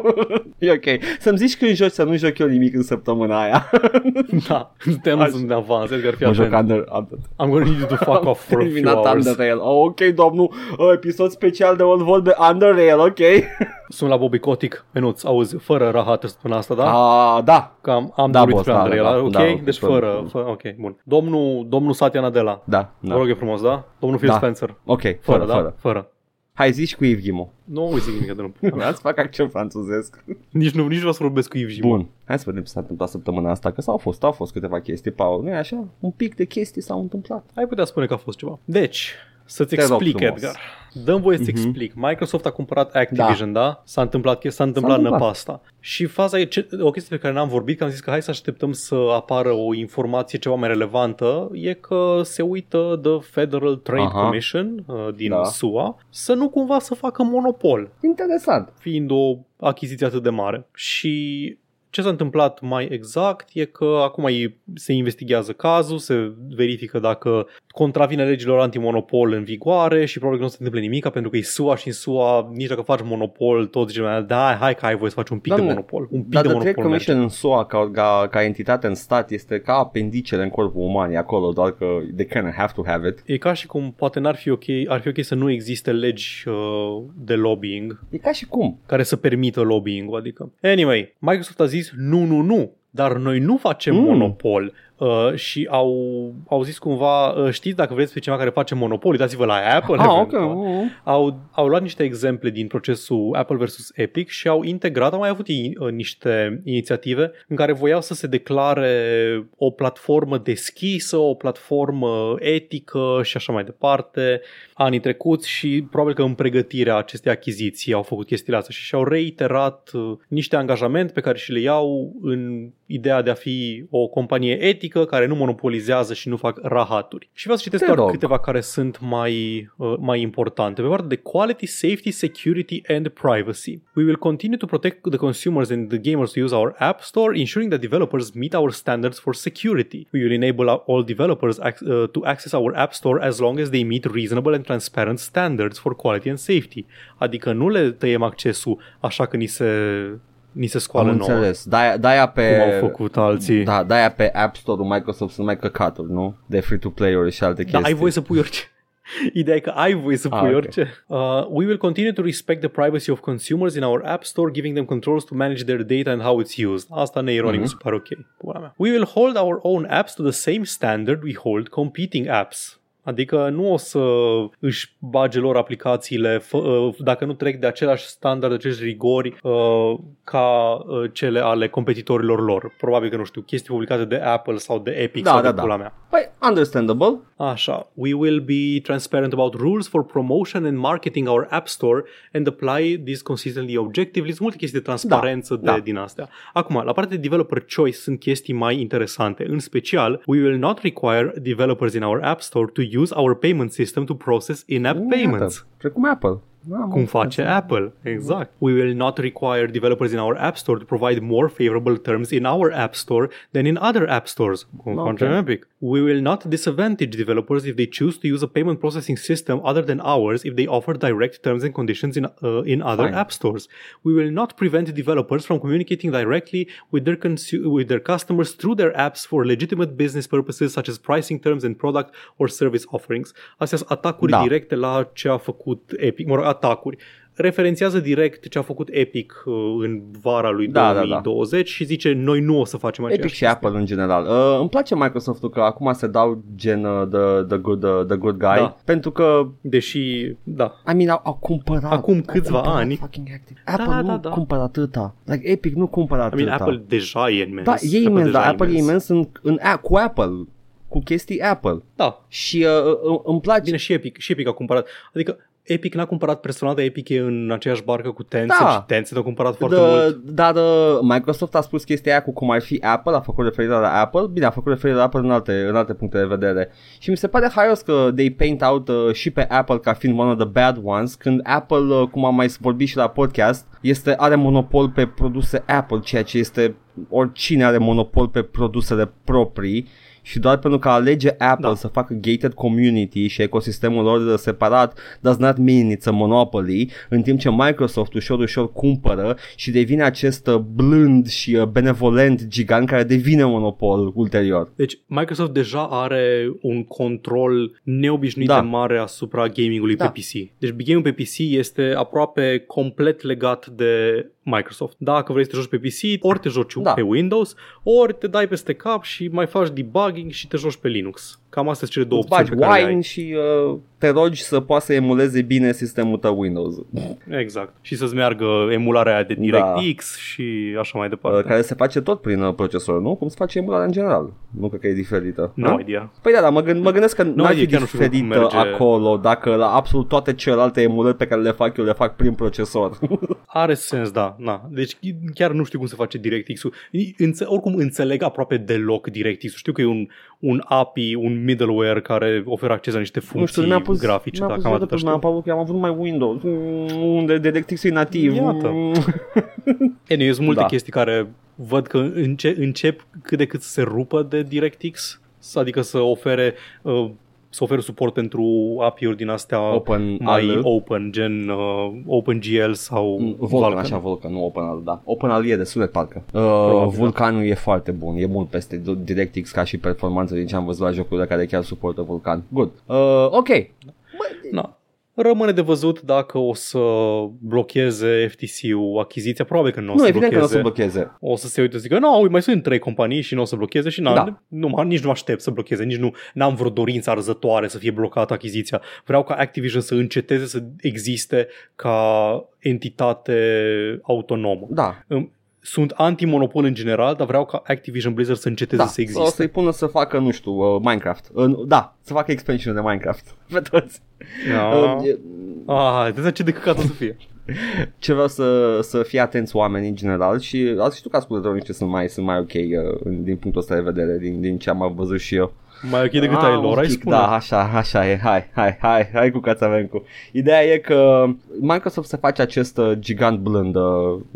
E ok. Să-mi zici când joci, să nu joc eu nimic în săptămâna aia. (laughs) Da, te anunț în avans, Edgar, fii Mă joc atent. Under... Under... I'm gonna need you to fuck off for a few Terminat hours. Under Rail. Oh, ok, domnul. Uh, episod special de Old World de Under Rail, ok. (laughs) Sunt la Bobby Kotick, menuț, auzi, fără rahat spune asta, da? Ah, da. Că am, am Da, vorbit boss, despre da, Under da, Rail, da, ok? da, ok, deci fă- fără, fără, ok, bun. Domnul, domnul Satya Nadella, Da, vă da. rog e frumos, da? Domnul Phil Da. Spencer, Ok, fără, fără, da? fără. Fără. Hai, zici cu Yves Gimo. Nu îi zic nimic de nu. (laughs) Vreau să fac accent franțuzesc. Nici nu, nici nu vreau să vorbesc cu Yves Gimo. Bun, hai să vedem ce s-a întâmplat săptămâna asta, că s-au fost, au fost câteva chestii, Paul. Nu e așa? Un pic de chestii s-au întâmplat. Ai putea spune că a fost ceva. Deci, să-ți Te rog explic, frumos. Edgar. Dăm voie să-ți Mhm. explic. Microsoft a cumpărat Activision, da? S-a întâmplat, s-a întâmplat întâmplat. năpasta. Și faza e ce, o chestie pe care n-am vorbit, că am zis că hai să așteptăm să apară o informație ceva mai relevantă, e că se uită The Federal Trade Aha. Commission uh, din Da. SUA să nu cumva să facă monopol, Interesant. fiind o achiziție atât de mare. Și ce s-a întâmplat mai exact e că acum e- se investigează cazul, se verifică dacă contravine legilor antimonopol în vigoare și probabil că nu se întâmplă nimic pentru că e SUA și în SUA nici dacă faci monopol tot zice da, hai că ai voie să faci un pic Doamne, de monopol. Un pic Dar de The Trade monopol merge. Commission în SUA ca, ca, ca entitate în stat este ca apendicele în corpul uman e acolo, doar că they kind of have to have it. E ca și cum poate n-ar fi ok, ar fi ok să nu existe legi uh, de lobbying E ca și cum. care să permită lobbying-ul, adică. Anyway, Microsoft a zis nu, nu, nu, dar noi nu facem Mm. mm. monopol uh, și au, au zis cumva, uh, știți dacă vreți pe cineva care face monopol, uitați-vă la Apple. Ah, (laughs) ok. eventual. Au, au luat niște exemple din procesul Apple versus Epic și au integrat, au mai avut ei, uh, niște inițiative în care voiau să se declare o platformă deschisă, o platformă etică și așa mai departe anii trecuți și probabil că în pregătirea acestei achiziții au făcut chestiile astea și și-au reiterat uh, niște angajamente pe care și le iau în ideea de a fi o companie etică care nu monopolizează și nu fac rahaturi. Și vreau să citesc Te doar rog. câteva care sunt mai, uh, mai importante. Pe partea de quality, safety, security and privacy. We will continue to protect the consumers and the gamers who use our app store, ensuring that developers meet our standards for security. We will enable all developers ac- uh, to access our app store as long as they meet reasonable and transparent standards for quality and safety. Adică nu le tăiem accesul așa că ni se, ni se scoală Am nouă. înțeles. De-aia, de-aia pe... Cum au făcut alții. Da, de-aia pe App Store-ul Microsoft sunt mai căcaturi, nu? De free-to-play-uri și alte Da, chestii. ai voie să pui orice. (laughs) Ideea e că ai voie să Ah, pui ok. orice. Uh, we will continue to respect the privacy of consumers in our app store, giving them controls to manage their data and how it's used. Asta neironic, Mhm. mi se pare ok. Pula mea. We will hold our own apps to the same standard we hold competing apps. Adică nu o să își bage lor aplicațiile fă, uh, dacă nu trec de același standard, de acești rigori uh, ca uh, cele ale competitorilor lor. Probabil că, nu știu, chestii publicate de Apple sau de Epic Da, sau da, de da. pula mea. Păi, understandable. Așa, we will be transparent about rules for promotion and marketing our app store and apply this consistently objectively. Sunt multe chestii de transparență Da, de, da. din astea. Acum, la partea de developer choice sunt chestii mai interesante. În special, we will not require developers in our app store to use our payment system to process in-app payments. Iată, Precum Apple. Da, Cum mă, face Apple, exact. We will not require developers in our app store to provide more favorable terms in our app store than in other app stores, cum Ok. face Epic. We will not disadvantage developers if they choose to use a payment processing system other than ours if they offer direct terms and conditions in, uh, in other Fine. app stores. We will not prevent developers from communicating directly with their, consu- with their customers through their apps for legitimate business purposes such as pricing terms and product or service offerings. Astea sunt atacuri Da. directe la ce a făcut Epic, mă rog, atacuri. Referențiază direct ce a făcut Epic uh, în vara lui Da, da, da. 2020 și zice noi nu o să facem aceeași Epic și Apple în general. Uh, îmi place Microsoft-ul că acum se dau gen uh, the, the, good, uh, the good guy Da. pentru că Deși, da, I mean, au, au cumpărat Acum au câțiva cumpărat ani. fucking Active. Apple Da, nu da, da. cumpără atâta. Like Epic nu cumpără I atâta. mean, Apple deja e imens. da, e imens, deja dar Apple e imens în, în, a, cu Apple cu chestii Apple. Da, Și uh, uh, îmi place bine și Epic, și Epic a cumpărat. Adică Epic n-a cumpărat personal, dar Epic e în aceeași barcă cu Tencent Da. și Tencent a cumpărat foarte The, mult. Dar uh, Microsoft a spus chestia aia cu cum ar fi Apple, a făcut referire la Apple, bine, a făcut referire la Apple în alte, în alte puncte de vedere. Și mi se pare haios că they paint out uh, și pe Apple ca fiind one of the bad ones, când Apple, uh, cum am mai vorbit și la podcast, este, are monopol pe produse Apple, ceea ce este oricine are monopol pe produsele proprii și doar pentru că alege Apple Da. să facă gated community și ecosistemul lor separat does not mean it's a monopoly, în timp ce Microsoft ușor ușor cumpără și devine acest uh, blând și uh, benevolent gigant care devine monopol ulterior. Deci Microsoft deja are un control neobișnuit Da. de mare asupra gamingului Da. pe PC. Deci gaming pe PC este aproape complet legat de Microsoft. Dacă vrei să te joci pe PC, ori te joci Da. pe Windows, ori te dai peste cap și mai faci debugging și te joci pe Linux. Cam astea sunt cele două Îți bagi opțiuni pe care le wine ai. și uh, te rogi să poată să emuleze bine sistemul tău Windows, uh, Exact. Și să-ți meargă emularea aia de Da. DirectX și așa mai departe. uh, care se face tot prin uh, procesor, nu? Cum se face emularea în general. Nu cred că e diferită. no da? idea. Păi da, dar mă, gând- mă gândesc că nu ar fi idee, chiar nu știu cum diferită merge. acolo dacă la absolut toate celelalte emulări pe care le fac eu le fac prin procesor. (laughs) Are sens, da. Na. Deci chiar nu știu cum se face DirectX-ul. Înțe- oricum înțeleg aproape deloc DirectX-ul. Știu că e un, un API, un middleware care oferă acces la niște nu funcții știu, mi-a pus, grafice. mi-a Da, pus cam de atâta pe mi-a știu. apărut că am avut numai Windows, mm, unde DirectX e nativ. Iată. Mm. (laughs) Anyway, sunt multe Da. chestii care văd că înce- încep cât de cât să se rupă de DirectX, adică să ofere uh, să ofere suport pentru API-uri din astea Open mai AL. open, gen uh, OpenGL sau Mm, Vulcan, Vulkan. așa Vulcan, nu OpenAL, da. OpenAL e de sunet parcă. Uh, Probabil, Vulcanul e foarte bun, e mult peste DirectX ca și performanță din ce am văzut la jocurile care chiar suportă Vulcan. Good. Uh, ok. Na. Rămâne de văzut dacă o să blocheze FTC-ul achiziția. Probabil că nu o Nu, să evident că nu o să blocheze. blocheze. o să se uite să zică, nu, mai sunt trei companii și nu o să blocheze și na, Da. nu, mă- nici nu aștept să blocheze, nici nu am vreo dorință arzătoare să fie blocată achiziția. Vreau ca Activision să înceteze să existe ca entitate autonomă. Da. Sunt anti-monopol în general, dar vreau ca Activision Blizzard să înceteze Da, să o existe. să-i pună să facă, nu știu, uh, Minecraft. Uh, da, să facă expansion de Minecraft. (laughs) Pe toți. Da. Uh, e- Ah, de ce de căcat o să fie. (laughs) ce vreau să, să fie atenți oamenii în general și ați știu că ascultătorii noștri sunt mai, sunt mai ok uh, din punctul ăsta de vedere, din, din ce am văzut și eu. Mai ok decât Ah, ai un lor, ai pic, spune. Da, așa, așa e, hai, hai, hai, hai cu cațavencu. Ideea e că Microsoft se face acest uh, gigant blând, uh,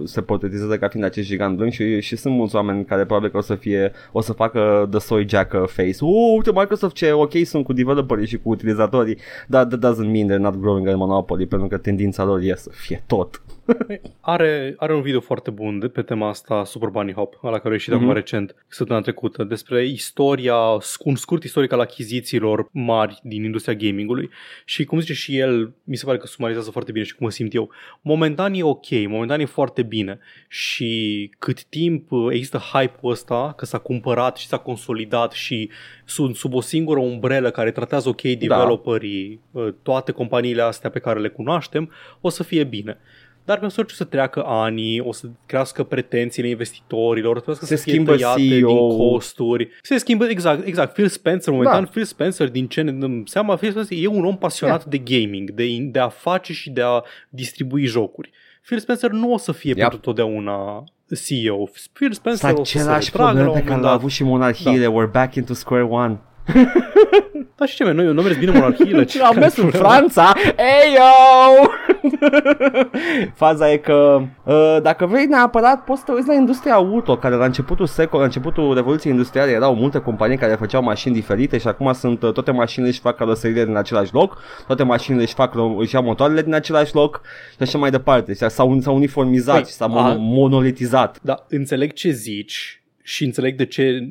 se portretizează ca fiind acest gigant blând și, și sunt mulți oameni care probabil că o să fie, o să facă the soy jack uh, face. Uh, uite Microsoft ce ok sunt cu developerii și cu utilizatorii, dar that doesn't mean they're not growing a monopoly, pentru că tendința lor e să fie tot. (laughs) Are, are un video foarte bun de pe tema asta, Super Bunny Hop, la care a ieșit mm-hmm. acum recent, săptămâna trecută, despre istoria, un scurt istoric al achizițiilor mari din industria gamingului și cum zice și el, mi se pare că sumarizează foarte bine și cum mă simt eu. Momentan e ok, momentan e foarte bine și cât timp există hype-ul ăsta, că s-a cumpărat și s-a consolidat și sunt sub o singură umbrelă care tratează ok developerii, da. toate companiile astea pe care le cunoaștem, o să fie bine dar pe măsură ce să treacă ani, o să crească pretențiile investitorilor, o să se să schimbă fie tăiate CEO. din costuri. Se schimbă, exact, exact. Phil Spencer, momentan, da. Phil Spencer, din ce ne dăm seama, Phil Spencer e un om pasionat yeah. de gaming, de, de a face și de a distribui jocuri. Phil Spencer nu o să fie yep. pentru totdeauna CEO. Phil Spencer o să se retragă la pe care l-a avut și monarhiile. Da. We're back into square one. (laughs) da, și ce, noi nu mers bine monarhiile. (laughs) Am mers în Franța. Eyo! (laughs) Faza e că uh, dacă vrei neapărat poți să te uiți la industria auto, care la începutul secol, la începutul Revoluției Industriale erau multe companii care făceau mașini diferite și acum sunt uh, toate mașinile își fac caroseriile din același loc, toate mașinile își fac își iau motoarele din același loc și așa mai departe. S-au, s-au uniformizat păi, și s-au a... monolitizat. Da, înțeleg ce zici și înțeleg de ce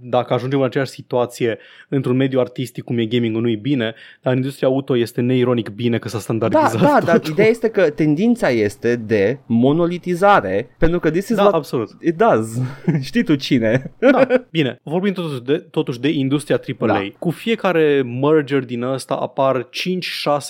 dacă ajungem în aceeași situație într-un mediu artistic cum e gaming nu e bine, dar în industria auto este neironic bine că s-a standardizat Da, da, dar ideea este că tendința este de monolitizare, pentru că this is da, what absolut. it does. (laughs) Știi tu cine. Da, bine. Vorbim totuși de, totuși de industria AAA. Da. Cu fiecare merger din ăsta apar 5-6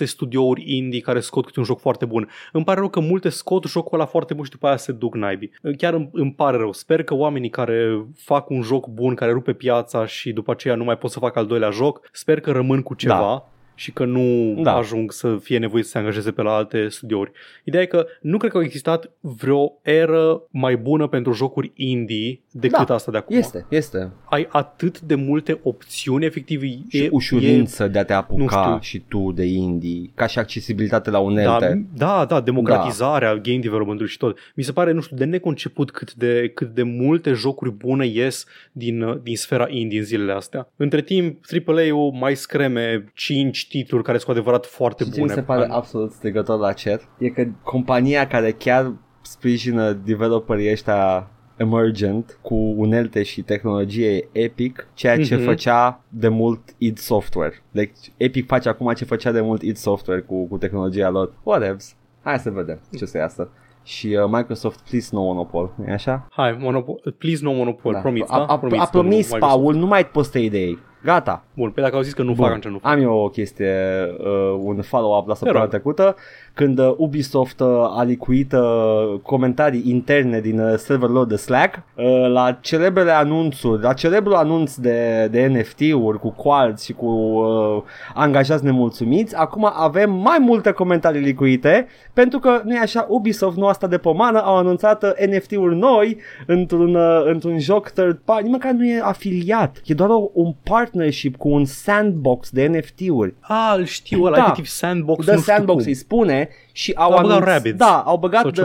studiouri indie care scot câte un joc foarte bun. Îmi pare rău că multe scot jocul ăla foarte bun și după aia se duc naibii. Chiar îmi, îmi pare rău. Sper că oamenii care fac un joc bun care rupe piața și după aceea nu mai pot să fac al doilea joc. Sper că rămân cu ceva. Da și că nu da. ajung să fie nevoit să se angajeze pe la alte studiouri. Ideea e că nu cred că a existat vreo eră mai bună pentru jocuri indie decât da, asta de acum. Este, este. Ai atât de multe opțiuni, efectiv. Și e, ușurință e, de a te apuca și tu de indie, ca și accesibilitate la unelte. Da, da, da democratizarea da. game development-ului și tot. Mi se pare, nu știu, de neconceput cât de, cât de multe jocuri bune ies din, din sfera indie în zilele astea. Între timp, AAA-ul mai screme 5 știtluri care sunt cu adevărat foarte și bune. Ce mi se pare an... absolut strigător la cer e că compania care chiar sprijină developerii ăștia emergent cu unelte și tehnologie Epic, ceea ce mm-hmm. făcea de mult id Software. Deci Epic face acum ce făcea de mult id Software cu, cu tehnologia lor. Whatevs. Hai să vedem ce se iasă și uh, Microsoft please no monopol, e așa? Hai, monopol, please no monopol, da. promis, da? A, a, promis, a promis Paul, nu mai poți să idei. Gata. Bun, pe dacă au zis că nu Bun. fac, atunci nu fac. Am eu o chestie, uh, un follow-up la săptămâna trecută când uh, Ubisoft uh, a licuit uh, comentarii interne din uh, serverul de Slack uh, la celebrele anunțuri, la celebrul anunț de, de NFT-uri cu quartz și cu uh, angajați nemulțumiți. Acum avem mai multe comentarii licuite pentru că nu e așa, Ubisoft nu asta de pomană, au anunțat uh, NFT-uri noi într-un, uh, într-un joc third party, nimeni care nu e afiliat, e doar o, un partnership cu un sandbox de NFT-uri. Ah, îl știu, ăla da. efectiv sandbox, The nu sandbox îi spune și au, au băgat Rabbids. Da, au băgat, uh,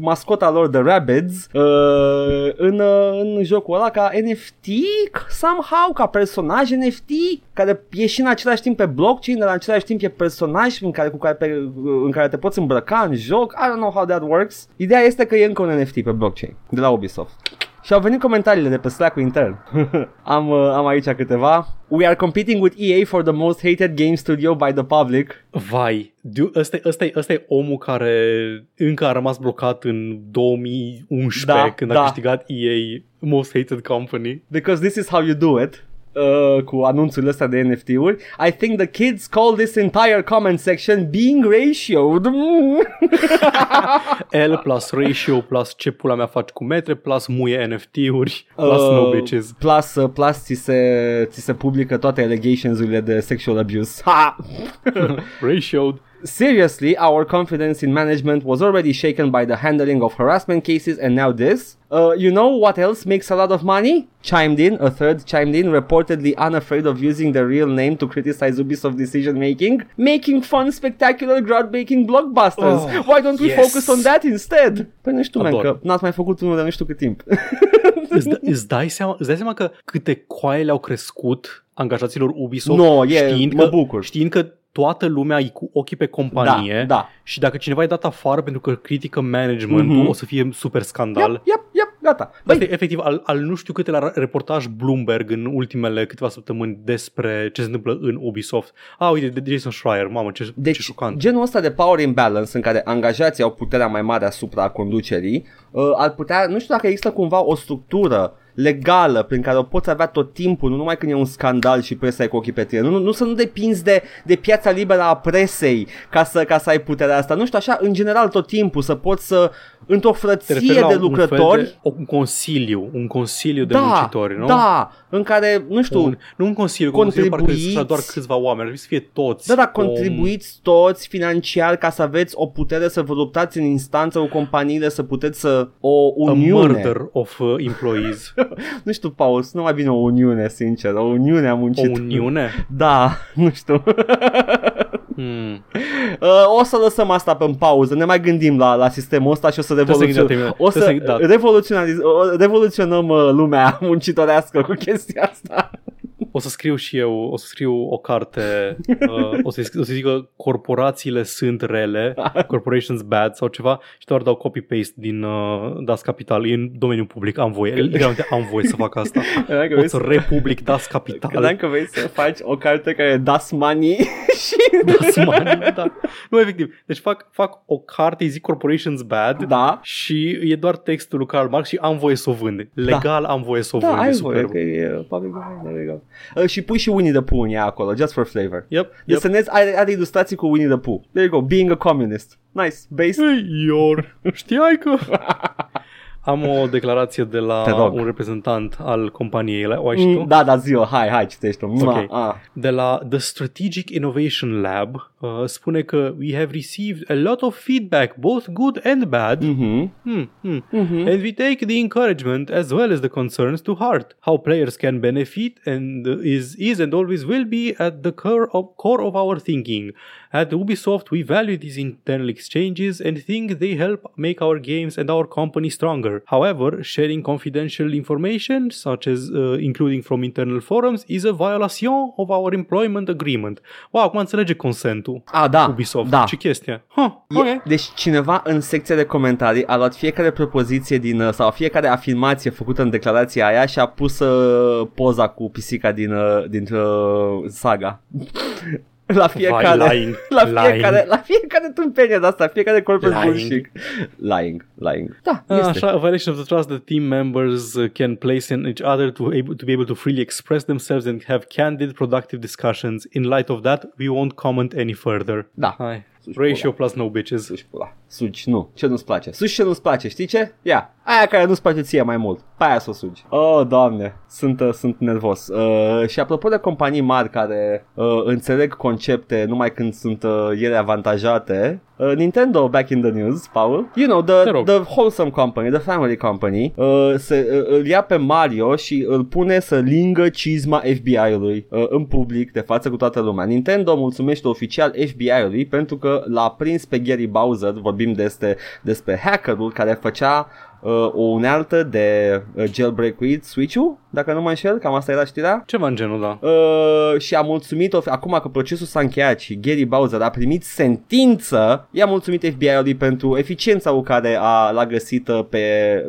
mascota lor de Rabbids uh, în, uh, în jocul ăla ca NFT somehow, ca personaj NFT care e și în același timp pe blockchain, dar în același timp e personaj în care, cu care, pe, în care te poți îmbrăca în joc. I don't know how that works. Ideea este că e încă un NFT pe blockchain de la Ubisoft. Și au venit comentariile de pe Slack-ul intern. (laughs) am, uh, am aici câteva. We are competing with EA for the most hated game studio by the public. Vai, ăsta, ăsta, ăsta e omul care încă a rămas blocat în 2011 da, când da. a câștigat EA Most Hated Company. Because this is how you do it uh, cu anunțurile astea de NFT-uri. I think the kids call this entire comment section being ratioed. (laughs) L plus ratio plus ce pula mea faci cu metre plus muie NFT-uri plus uh, no bitches. Plus, uh, plus ți se, ți se publică toate allegations-urile de sexual abuse. Ha! (laughs) ratioed. Seriously, our confidence in management was already shaken by the handling of harassment cases, and now this. Uh, you know what else makes a lot of money? Chimed in, a third chimed in, reportedly unafraid of using their real name to criticize Ubisoft decision making, making fun, spectacular, groundbreaking blockbusters. Oh, Why don't we yes. focus on that instead? Păi nu știu, man, că n-ați mai făcut unul de nu știu cât timp. (laughs) îți, îți, dai seama, îți dai seama că câte coaie le-au crescut angajaților Ubisoft no, yeah, știind, mă că, bucur. știind că toată lumea e cu ochii pe companie Da, da. și dacă cineva e dat afară pentru că critică managementul, Mhm. o să fie super scandal. Yep, yep, yep, gata. Băi, Asta e efectiv al, al nu știu câte la reportaj Bloomberg în ultimele câteva săptămâni despre ce se întâmplă în Ubisoft. Ah, uite, de Jason Schreier, mamă, ce, ce Deci, șocant. genul ăsta de power imbalance în care angajații au puterea mai mare asupra conducerii, uh, ar putea, nu știu dacă există cumva o structură legală prin care o poți avea tot timpul, nu numai când e un scandal și presa e cu ochii pe tine. Nu, nu, nu să nu depinzi de, de piața liberă a presei ca să, ca să ai puterea asta. Nu știu, așa, în general tot timpul să poți să, într-o Te frăție referi la de un lucrători, fel de, un consiliu, un consiliu de da, muncitori, nu? da, în care, nu știu, Un, nu un consiliu, un consiliu parcă contribuiți- sunt doar câțiva oameni, ar trebui să fie toți. Da, da, Om- contribuiți toți financiar ca să aveți o putere să vă luptați în instanță cu companiile, să puteți să o A uniune. murder of uh, employees. (laughs) (laughs) Nu știu, Paul, nu mai bine o uniune, sincer, o uniune a o muncit. uniune? Da, (laughs) nu știu. Hmm. Uh, o să lăsăm asta pe în pauză, ne mai gândim la, la sistemul ăsta și o să Trebuie să revoluționăm, gândim, o să trebuie să- da. revoluționaliz- o- revoluționăm uh, lumea (laughs) muncitorească cu chestia asta. O să scriu și eu, o să scriu o carte, (laughs) uh, o, să, o să zic că corporațiile sunt rele, corporations bad sau ceva și doar dau copy-paste din uh, Das Capital, e în domeniul public, am voie, (laughs) literalmente am voie să fac asta. Credeam că Pot vrei să să, republic Das Capital. credeam că vrei să faci o carte care e Das Money (laughs) și... Das Money, da. Nu, efectiv. Deci fac, fac o carte, îi zic Corporations Bad Da, și e doar textul lui Karl Marx și am voie să o vând. Legal am voie să o da, vând, e ai voie, superb. că e uh, public domain, there you go. Uh, și pui și Winnie the Pooh în ea acolo, just for flavor. Yep, yep. Desenezi, are, are ilustrații cu Winnie the Pooh. There you go, being a communist. Nice, based. Ei, Ior, știai că... (laughs) Am o declarație de la Te rog. un reprezentant al companiei, o ai și tu? Mm, da, da, zi hai, hai, citește-o. Mua, Ok. ah. De la The Strategic Innovation Lab uh, spune că we have received a lot of feedback, both good and bad. Mhm. Hmm, hmm. Mhm. And we take the encouragement as well as the concerns to heart. How players can benefit and is is and always will be at the core of, core of our thinking. At Ubisoft, we value these internal exchanges and think they help make our games and our company stronger. However, sharing confidential information, such as uh, including from internal forums, is a violation of our employment agreement. Wow, acum înțelege consentul. Ah, da, Ubisoft. da. Ce chestie? Huh, E- ok. Deci cineva în secția de comentarii a luat fiecare propoziție din uh, sau fiecare afirmație făcută în declarația aia și a pus uh, poza cu pisica din uh, din uh, saga. La fiecare, Vai, lying, la fiecare, lying. la fiecare tâmpenie de asta, fiecare corporate Lying. bullshit. Lying, lying. Da, Ah, este. Așa, a violation of the trust that team members uh, can place in each other to, able, to be able to freely express themselves and have candid, productive discussions. In light of that, we won't comment any further. Da. Hai. Suci Ratio plus no bitches. Suci pula. Suci, nu. Ce nu-ți place? Suci ce nu-ți place, știi ce? Ia. Aia care nu-ți place ție mai mult. Pe aia să o sugi. Oh, doamne. Sunt, uh, sunt nervos. Uh, și apropo de companii mari care uh, înțeleg concepte numai când sunt uh, ele avantajate, uh, Nintendo back in the news, Paul. You know, Te the, rog. the wholesome company, the family company, uh, se, uh, îl ia pe Mario și îl pune să lingă cizma FBI-ului uh, în public, de față cu toată lumea. Nintendo mulțumește oficial FBI-ului pentru că l-a prins pe Gary Bowser, vorbim despre, despre hackerul care făcea uh, o unealtă de uh, jailbreak-uit Switch-ul, dacă nu mă înșel, cam asta era știrea. Ceva în genul, da. Uh, și a mulțumit acum că procesul s-a încheiat și Gary Bowser a primit sentință, i-a mulțumit FBI-ului pentru eficiența cu care a, l-a găsit uh, pe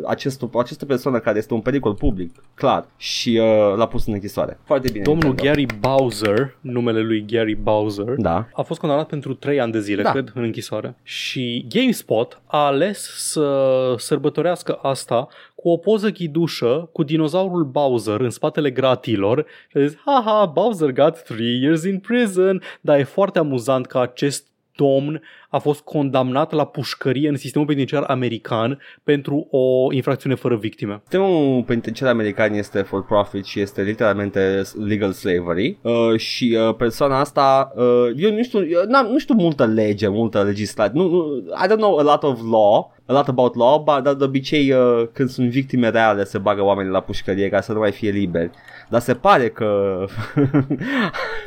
acest, această persoană care este un pericol public, clar, și uh, l-a pus în închisoare. Foarte bine. Domnul Nintendo. Gary Bowser, numele lui Gary Bowser, Da. a fost condamnat pentru 3 ani de zile, Da. cred, în închisoare. Și GameSpot a ales să sărbătorească asta cu o poză ghidușă cu dinozaurul Bowser în spatele gratilor și a zis, haha, Bowser got 3 years in prison, dar e foarte amuzant că acest domn a fost condamnat la pușcărie în sistemul penitenciar american pentru o infracțiune fără victime. Sistemul penitenciar american este for profit și este literalmente legal slavery uh, și uh, persoana asta, uh, eu nu știu, eu n-am, nu știu multă lege, multă legislație, nu, nu, I don't know a lot of law, a lot about law, but dar de obicei uh, când sunt victime reale se bagă oamenii la pușcărie ca să nu mai fie liberi. Dar se pare că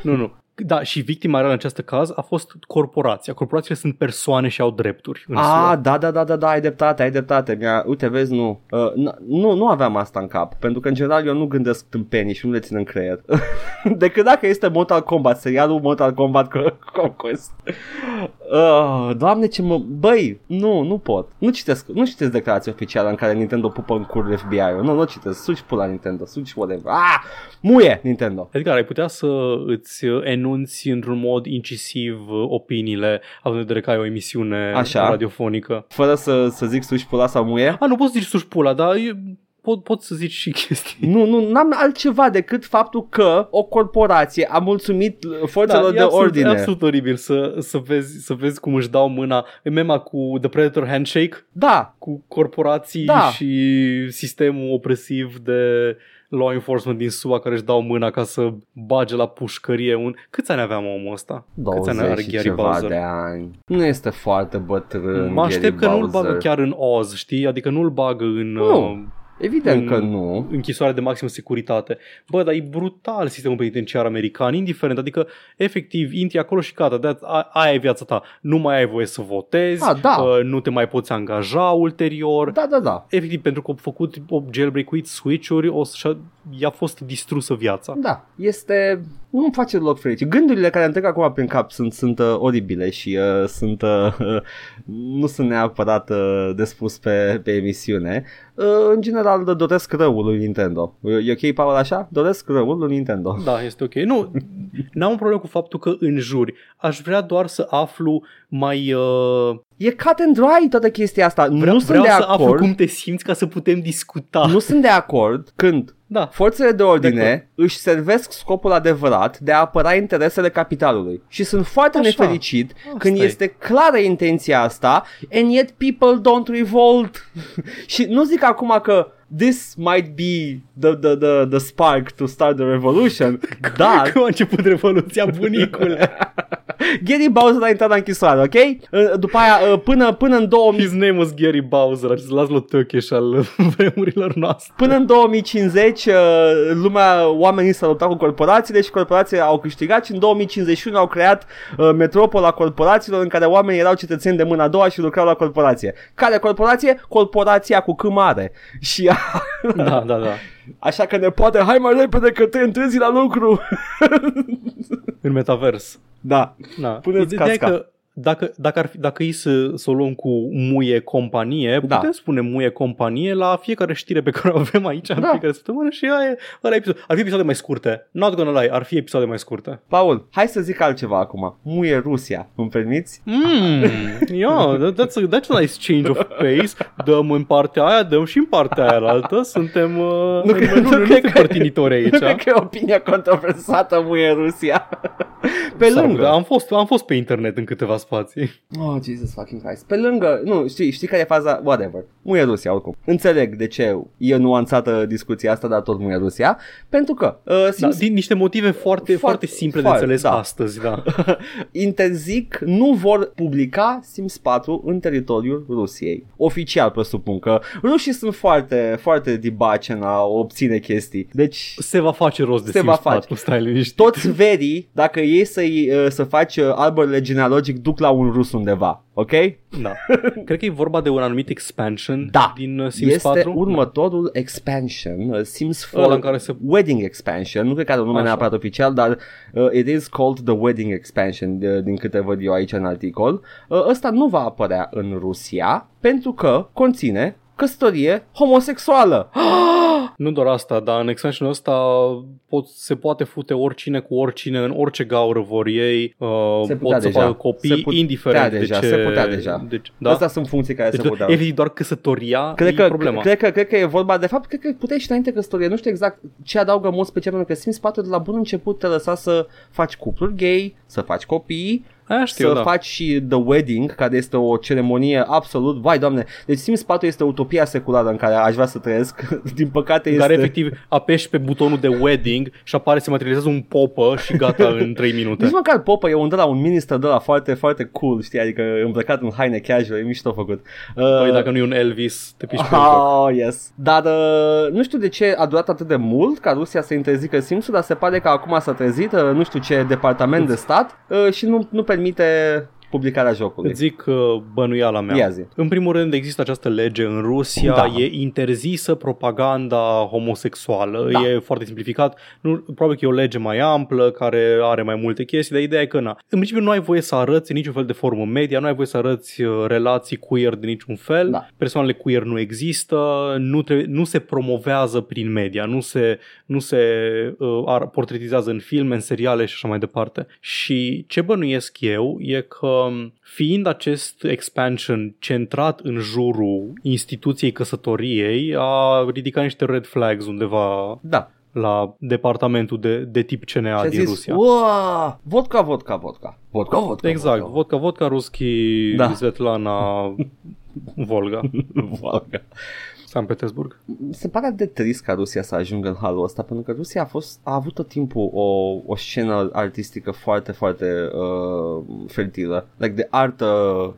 Nu, nu. Da, și victima reală în acest caz a fost corporația. Corporațiile sunt persoane și au drepturi. În Ah, SUA. da, da, da, da, da, ai dreptate, ai dreptate. Mi-a, uite, vezi, nu. Uh, n- nu, nu aveam asta în cap, pentru că în general eu nu gândesc tâmpenii și nu le țin în creier. (laughs) Decât dacă este Mortal Kombat, serialul Mortal Kombat Conquest. Uh, doamne, ce mă... Băi, nu, nu pot. Nu citesc, nu citesc declarația oficială în care Nintendo pupă în cur FBI-ul. Nu, nu citesc. Suci pula Nintendo, suci whatever. Ah, muie Nintendo. Edgar, ai putea să îți enunți într-un mod incisiv opiniile, având în vedere că ai o emisiune Așa. radiofonică. Fără să, să zic suci pula sau muie. A, nu poți să zici suși pula, dar e, pot, pot să zici și chestii. Nu, nu, n-am altceva decât faptul că o corporație a mulțumit forțelor e de absolut, ordine. E absolut oribil să, să, vezi, să vezi cum își dau mâna în mema cu The Predator Handshake, Da, cu corporații Da. și sistemul opresiv de law enforcement din SUA care își dau mâna ca să bage la pușcărie un... Câți ani aveam omul ăsta? Câți ani 20 și Gary ceva Bowser? de ani. Nu este foarte bătrân Mă aștept Gary că nu-l bagă Bowser. chiar în Oz, știi? Adică nu-l bagă în... Nu. Uh, Evident în- că nu. închisoare de maximă securitate. Bă, dar e brutal sistemul penitenciar american, indiferent, adică efectiv intri acolo și gata, de aia e viața ta. Nu mai ai voie să votezi, Ah, da. uh, nu te mai poți angaja ulterior. Da, da, da. Efectiv, pentru că au făcut o jailbreak-uit switch-uri, o să i-a fost distrusă viața. Da, este... Nu-mi face deloc fericit. Gândurile care îmi trec acum prin cap sunt, sunt uh, oribile și uh, sunt, uh, (laughs) nu sunt neapărat uh, de spus pe, pe emisiune. Uh, în general, doresc răul lui Nintendo. E ok, Paul, așa? Doresc răul lui Nintendo. Da, este ok. Nu, n-am un problem cu faptul că înjuri. Aș vrea doar să aflu mai... Uh, E cut and dry toată chestia asta. vreau, nu sunt vreau de să aflu acord. cum te simți ca să putem discuta. Nu sunt de acord când Da. Forțele de De ordine acord. își servesc scopul adevărat de a apăra interesele capitalului. Și sunt foarte Așa. nefericit Asta când e. este clară intenția asta and yet people don't revolt. (laughs) și nu zic acum că this might be the, the, the, the spark to start the revolution, (laughs) dar Cum a început revoluția, bunicule? (laughs) Gary Bowser a intrat la închisoare, ok? Uh, După aia, uh, până, până în 2000 His name was Gary Bowser, acest Laszlo Tökes al (laughs) vremurilor noastre. Până în 2050 uh, lumea, oamenii s-au luptat cu corporațiile și corporațiile au câștigat și în 2051 au creat uh, metropola corporațiilor în care oamenii erau cetățeni de mâna a doua și lucrau la corporație. Care corporație? Corporația cu C mare. Și Da, da, da. așa că ne poate, hai mai repede că te întârzi la lucru. În metavers. da. Da. Puneți Ideea e casca. că dacă, dacă, ar fi, dacă e să, să o luăm cu muie companie, Da. putem spune muie companie la fiecare știre pe care o avem aici în Da. fiecare săptămână și aia e, ăla e episod. Ar fi episoade mai scurte. Not gonna lie, ar fi episoade mai scurte. Paul, hai să zic altceva acum. Muie Rusia, îmi permiți? Mm, yeah, that- that's, a, that's a nice change of pace. Dăm în partea aia, dăm și în partea aia altă. Suntem uh, Nu nu, cred- nu, nu nu, nu cred suntem că- părtinitori aici. Nu cred că e opinia controversată muie Rusia. Pe S-ar lângă. putea. Am fost, am fost pe internet în câteva spații. Oh, Jesus fucking Christ. Pe lângă, nu, știi, știi care e faza? Whatever. Muie Rusia, oricum. Înțeleg de ce e nuanțată discuția asta, dar tot muie Rusia. Pentru că uh, Da, Sims din niște motive foarte, foarte, Foarte- simple foarte, de înțeles da. astăzi, da. (laughs) interzic, nu vor publica Sims 4 în teritoriul Rusiei. Oficial presupun că rușii sunt foarte, foarte dibace în a obține chestii. Deci Se va face rost de Se Sims va face. 4, stai liniștit. toți verii, dacă ei să-i, uh, să faci uh, arborele genealogic, duc la un rus undeva. Ok? Da. (laughs) Cred că e vorba de un anumit expansion Da. din uh, Sims este 4. următorul expansion, uh, Sims 4 Ăla în care se- Wedding Expansion, nu cred că are un nume Așa. neapărat oficial, dar uh, it is called the Wedding Expansion, de, din câte văd eu aici în articol. Uh, ăsta nu va apărea în Rusia pentru că conține căsătorie homosexuală. (gasps) (gasps) Nu doar asta, dar în expansionul ăsta pot, se poate fute oricine cu oricine în orice gaură vor ei. Uh, Se putea pot să deja. facă copii, Se putea indiferent deja, de ce... se putea deja. De ce Da? da? Astea sunt funcții care Deci, se puteau. efectiv, doar căsătoria Cred e că, problema. cred, că, cred că e vorba, de fapt, cred că puteai și înainte căsătorie, nu știu exact ce adaugă în mod special, pentru că Sims 4 de la bun început te lăsa să faci cupluri gay, să faci copii, Aia știu, să da. faci și The Wedding, care este o ceremonie absolut, vai doamne, deci Sims 4 este utopia seculară în care aș vrea să trăiesc, (laughs) din păcate În este... care efectiv apeși pe butonul de wedding și apare, se materializează un popă și gata în 3 minute. Nici măcar Popă e un de la un minister de la foarte, foarte cool, știi, adică îmbrăcat în haine casual, e mișto făcut. Uh, Păi dacă nu e un Elvis, te piși pe el joc. Oh, yes. Dar uh, nu știu de ce a durat atât de mult ca Rusia să interzică Sims-ul, dar se pare că acum s-a trezit, uh, nu știu ce departament de stat uh, și nu, nu permite publicarea jocului. Îți zic uh, bănuiala mea. Ia zi. În primul rând există această lege în Rusia, Da. e interzisă propaganda homosexuală, Da. e foarte simplificat, nu, probabil că e o lege mai amplă care are mai multe chestii, dar ideea e că na. În principiu nu ai voie să arăți în niciun fel de formă media, nu ai voie să arăți uh, relații queer de niciun fel, Da. persoanele queer nu există, nu, trebuie, nu se promovează prin media, nu se, nu se uh, ar- portretizează în filme, în seriale și așa mai departe. Și ce bănuiesc eu e că fiind acest expansion centrat în jurul instituției căsătoriei, a ridicat niște red flags undeva Da. la departamentul de, de tip CNA Și a din zis, Rusia. "Ua, vodka, vodka, vodka. Vodka, vodka. Exact, vodka. vodka, vodka, ruski, Da. da. Svetlana, (laughs) Volga, vodka. San Petersburg. Mi se pare de trist ca Rusia să ajungă în halul ăsta, pentru că Rusia a, fost, a avut tot timpul o, o scenă artistică foarte, foarte uh, fertilă. Like de artă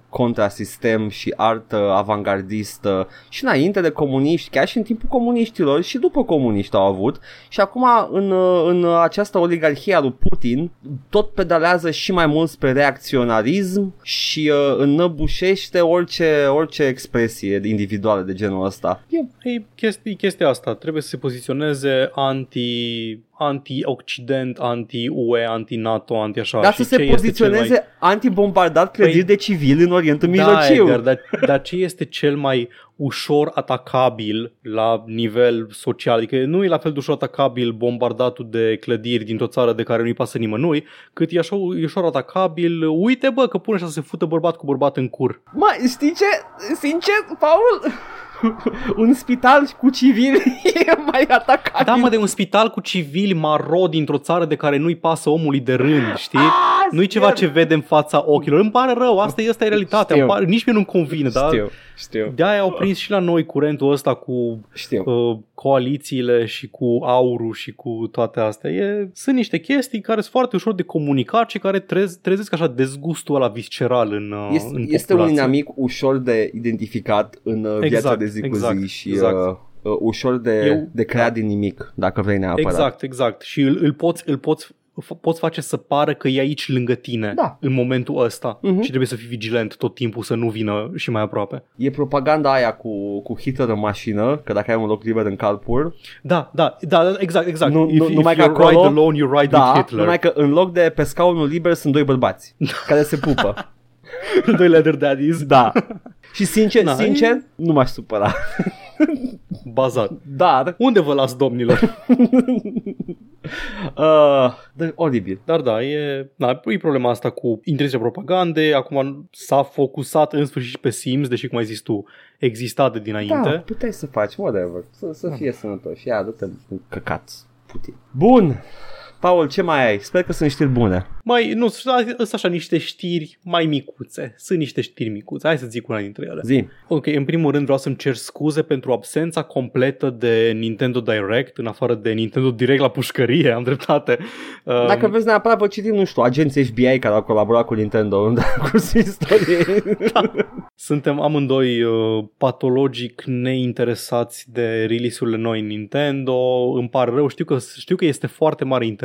contrasistem și artă avangardistă și înainte de comuniști, chiar și în timpul comuniștilor și după comuniști au avut. Și acum în, uh, în această oligarhie a lui Putin tot pedalează și mai mult spre reacționarism și uh, înnăbușește orice, orice expresie individuală de genul ăsta. E E chestia, chestia asta, trebuie să se poziționeze anti, anti-Occident, anti-UE, anti-NATO, anti-așa. Dar și să se ce este poziționeze cel mai... anti-bombardat clădiri Păi- de civili în Orientul Da, Mijlociu. Edgar, dar, dar ce este cel mai ușor atacabil la nivel social? Adică nu e la fel de ușor atacabil bombardatul de clădiri dintr-o țară de care nu-i pasă nimănui, cât e așa e ușor atacabil, uite bă că pune așa să se fută bărbat cu bărbat în cur. Mă, știi ce? Sincer, Paul, (laughs) un spital cu civili (laughs) e mai atacabil. Da, mă, de un spital cu civili maro dintr-o țară de care nu-i pasă omului de rând, știi? Ah, Nu-i ceva sper. ce vede în fața ochilor. Îmi pare rău, asta e, asta e realitatea. Știu. Îmi pare, nici mie nu-mi convine, dar Știu, știu, de-aia au prins și la noi curentul ăsta cu știu. uh, coalițiile și cu aurul și cu toate astea. E, sunt niște chestii care sunt foarte ușor de comunicat și care trez, trezesc așa dezgustul ăla visceral în, uh, Este, în este un populație. inamic ușor de identificat în uh, viața Exact, de zi cu exact, zi și exact. uh, uh, ușor de, Eu- de creat din nimic, dacă vrei neapărat. Exact, exact. Și îl, îl poți, îl poți f- poți face să pară că e aici lângă tine Da. în momentul ăsta Mhm. și trebuie să fii vigilent tot timpul să nu vină și mai aproape. E propaganda aia cu, cu Hitler în mașină, că dacă ai un loc liber în carpool, Da, da, da, da, exact, exact. Nu- if, nu- if numai că you acolo- ride alone, you ride da, with Hitler. numai că în loc de pe scaunul liber sunt doi bărbați (laughs) care se pupă. Doi leather daddies. da. Și sincer, Na, sincer, nu m-aș supăra. Bazat. Dar, Unde vă las, domnilor? (laughs) uh, de, oribil. Dar da, e, na, e problema asta cu inteligența propagande. Acum s-a focusat în sfârșit și pe Sims, deși, cum ai zis tu, exista de dinainte. Da, puteai să faci, whatever. Să, să fie sănătos. Ia, dă-te în căcat, Putin. Bun. Paul, ce mai ai? Sper că sunt știri bune. Mai, nu, sunt așa niște știri mai micuțe. Sunt niște știri micuțe. Hai să zic una dintre ele. Zi. Ok, în primul rând vreau să-mi cer scuze pentru absența completă de Nintendo Direct, în afară de Nintendo Direct la pușcărie, am dreptate. Um, Dacă vreți neapărat, vă citim, nu știu, agenții FBI care au colaborat cu Nintendo în cursul istoriei. Suntem amândoi uh, patologic neinteresați de release-urile noi în Nintendo. Îmi pare rău, știu că, știu că este foarte mare interes,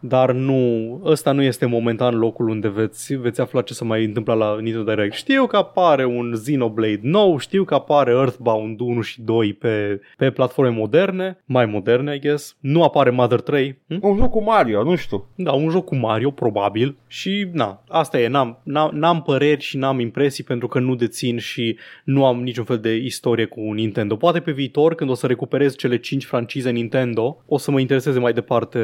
dar nu, ăsta nu este momentan locul unde veți, veți afla ce se mai întâmplă la Nintendo Direct. Știu că apare un Xenoblade nou, știu că apare Earthbound 1 și 2 pe, pe platforme moderne, mai moderne, I guess. Nu apare Mother 3. Hm? un joc cu Mario, nu știu. Da, un joc cu Mario, probabil. Și, na, asta e, n-am, n-am, n-am păreri și n-am impresii pentru că nu dețin și nu am niciun fel de istorie cu Nintendo. Poate pe viitor, când o să recuperez cele 5 francize Nintendo, o să mă intereseze mai departe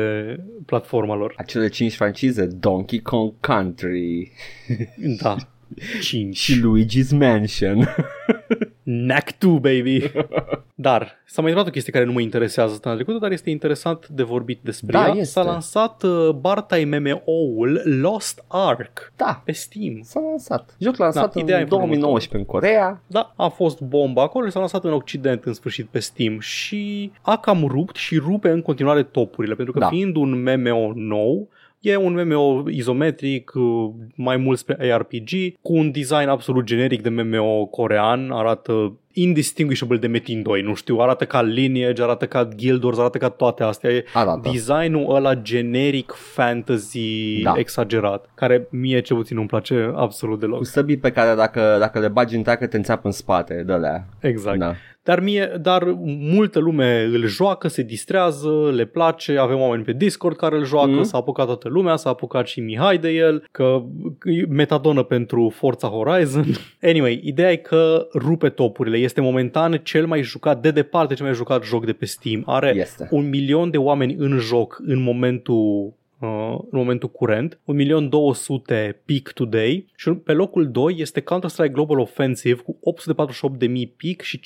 platforma lor. Acele 5 francize, Donkey Kong Country. Da. (laughs) 5. Și Luigi's Mansion. (laughs) Knack 2, baby! Dar s-a mai întâmplat o chestie care nu mă interesează săptămâna trecută, dar este interesant de vorbit despre Da, ea. este. S-a lansat uh, Bartai MMO-ul Lost Ark Da, pe Steam. s-a lansat. Joc lansat Da, în ideea e 2019 în Corea. Da, a fost bomba acolo și s-a lansat în Occident în sfârșit pe Steam și a cam rupt și rupe în continuare topurile, pentru că Da. fiind un MMO nou, E un MMO izometric, uh, mai mult spre ARPG, cu un design absolut generic de MMO corean, arată indistinguishable de Metin 2, nu știu, arată ca Lineage, arată ca Guild Wars, arată ca toate astea. E Arată. designul ăla generic fantasy Da. exagerat, care mie ce puțin nu-mi place absolut deloc. Cu săbii pe care dacă, dacă le bagi în teacă te înțeapă în spate, de alea. Exact. Da. Dar, mie, dar multă lume îl joacă, se distrează, le place, avem oameni pe Discord care îl joacă, Mhm. mm-hmm. s-a apucat toată lumea, s-a apucat și Mihai de el, că că e metadonă pentru Forza Horizon. (laughs) Anyway, ideea e că rupe topurile, este momentan cel mai jucat, de departe cel mai jucat joc de pe Steam. Are Este. un milion de oameni în joc în momentul uh, în momentul curent, 1.200.000 peak today și pe locul 2 este Counter-Strike Global Offensive cu 848.000 peak și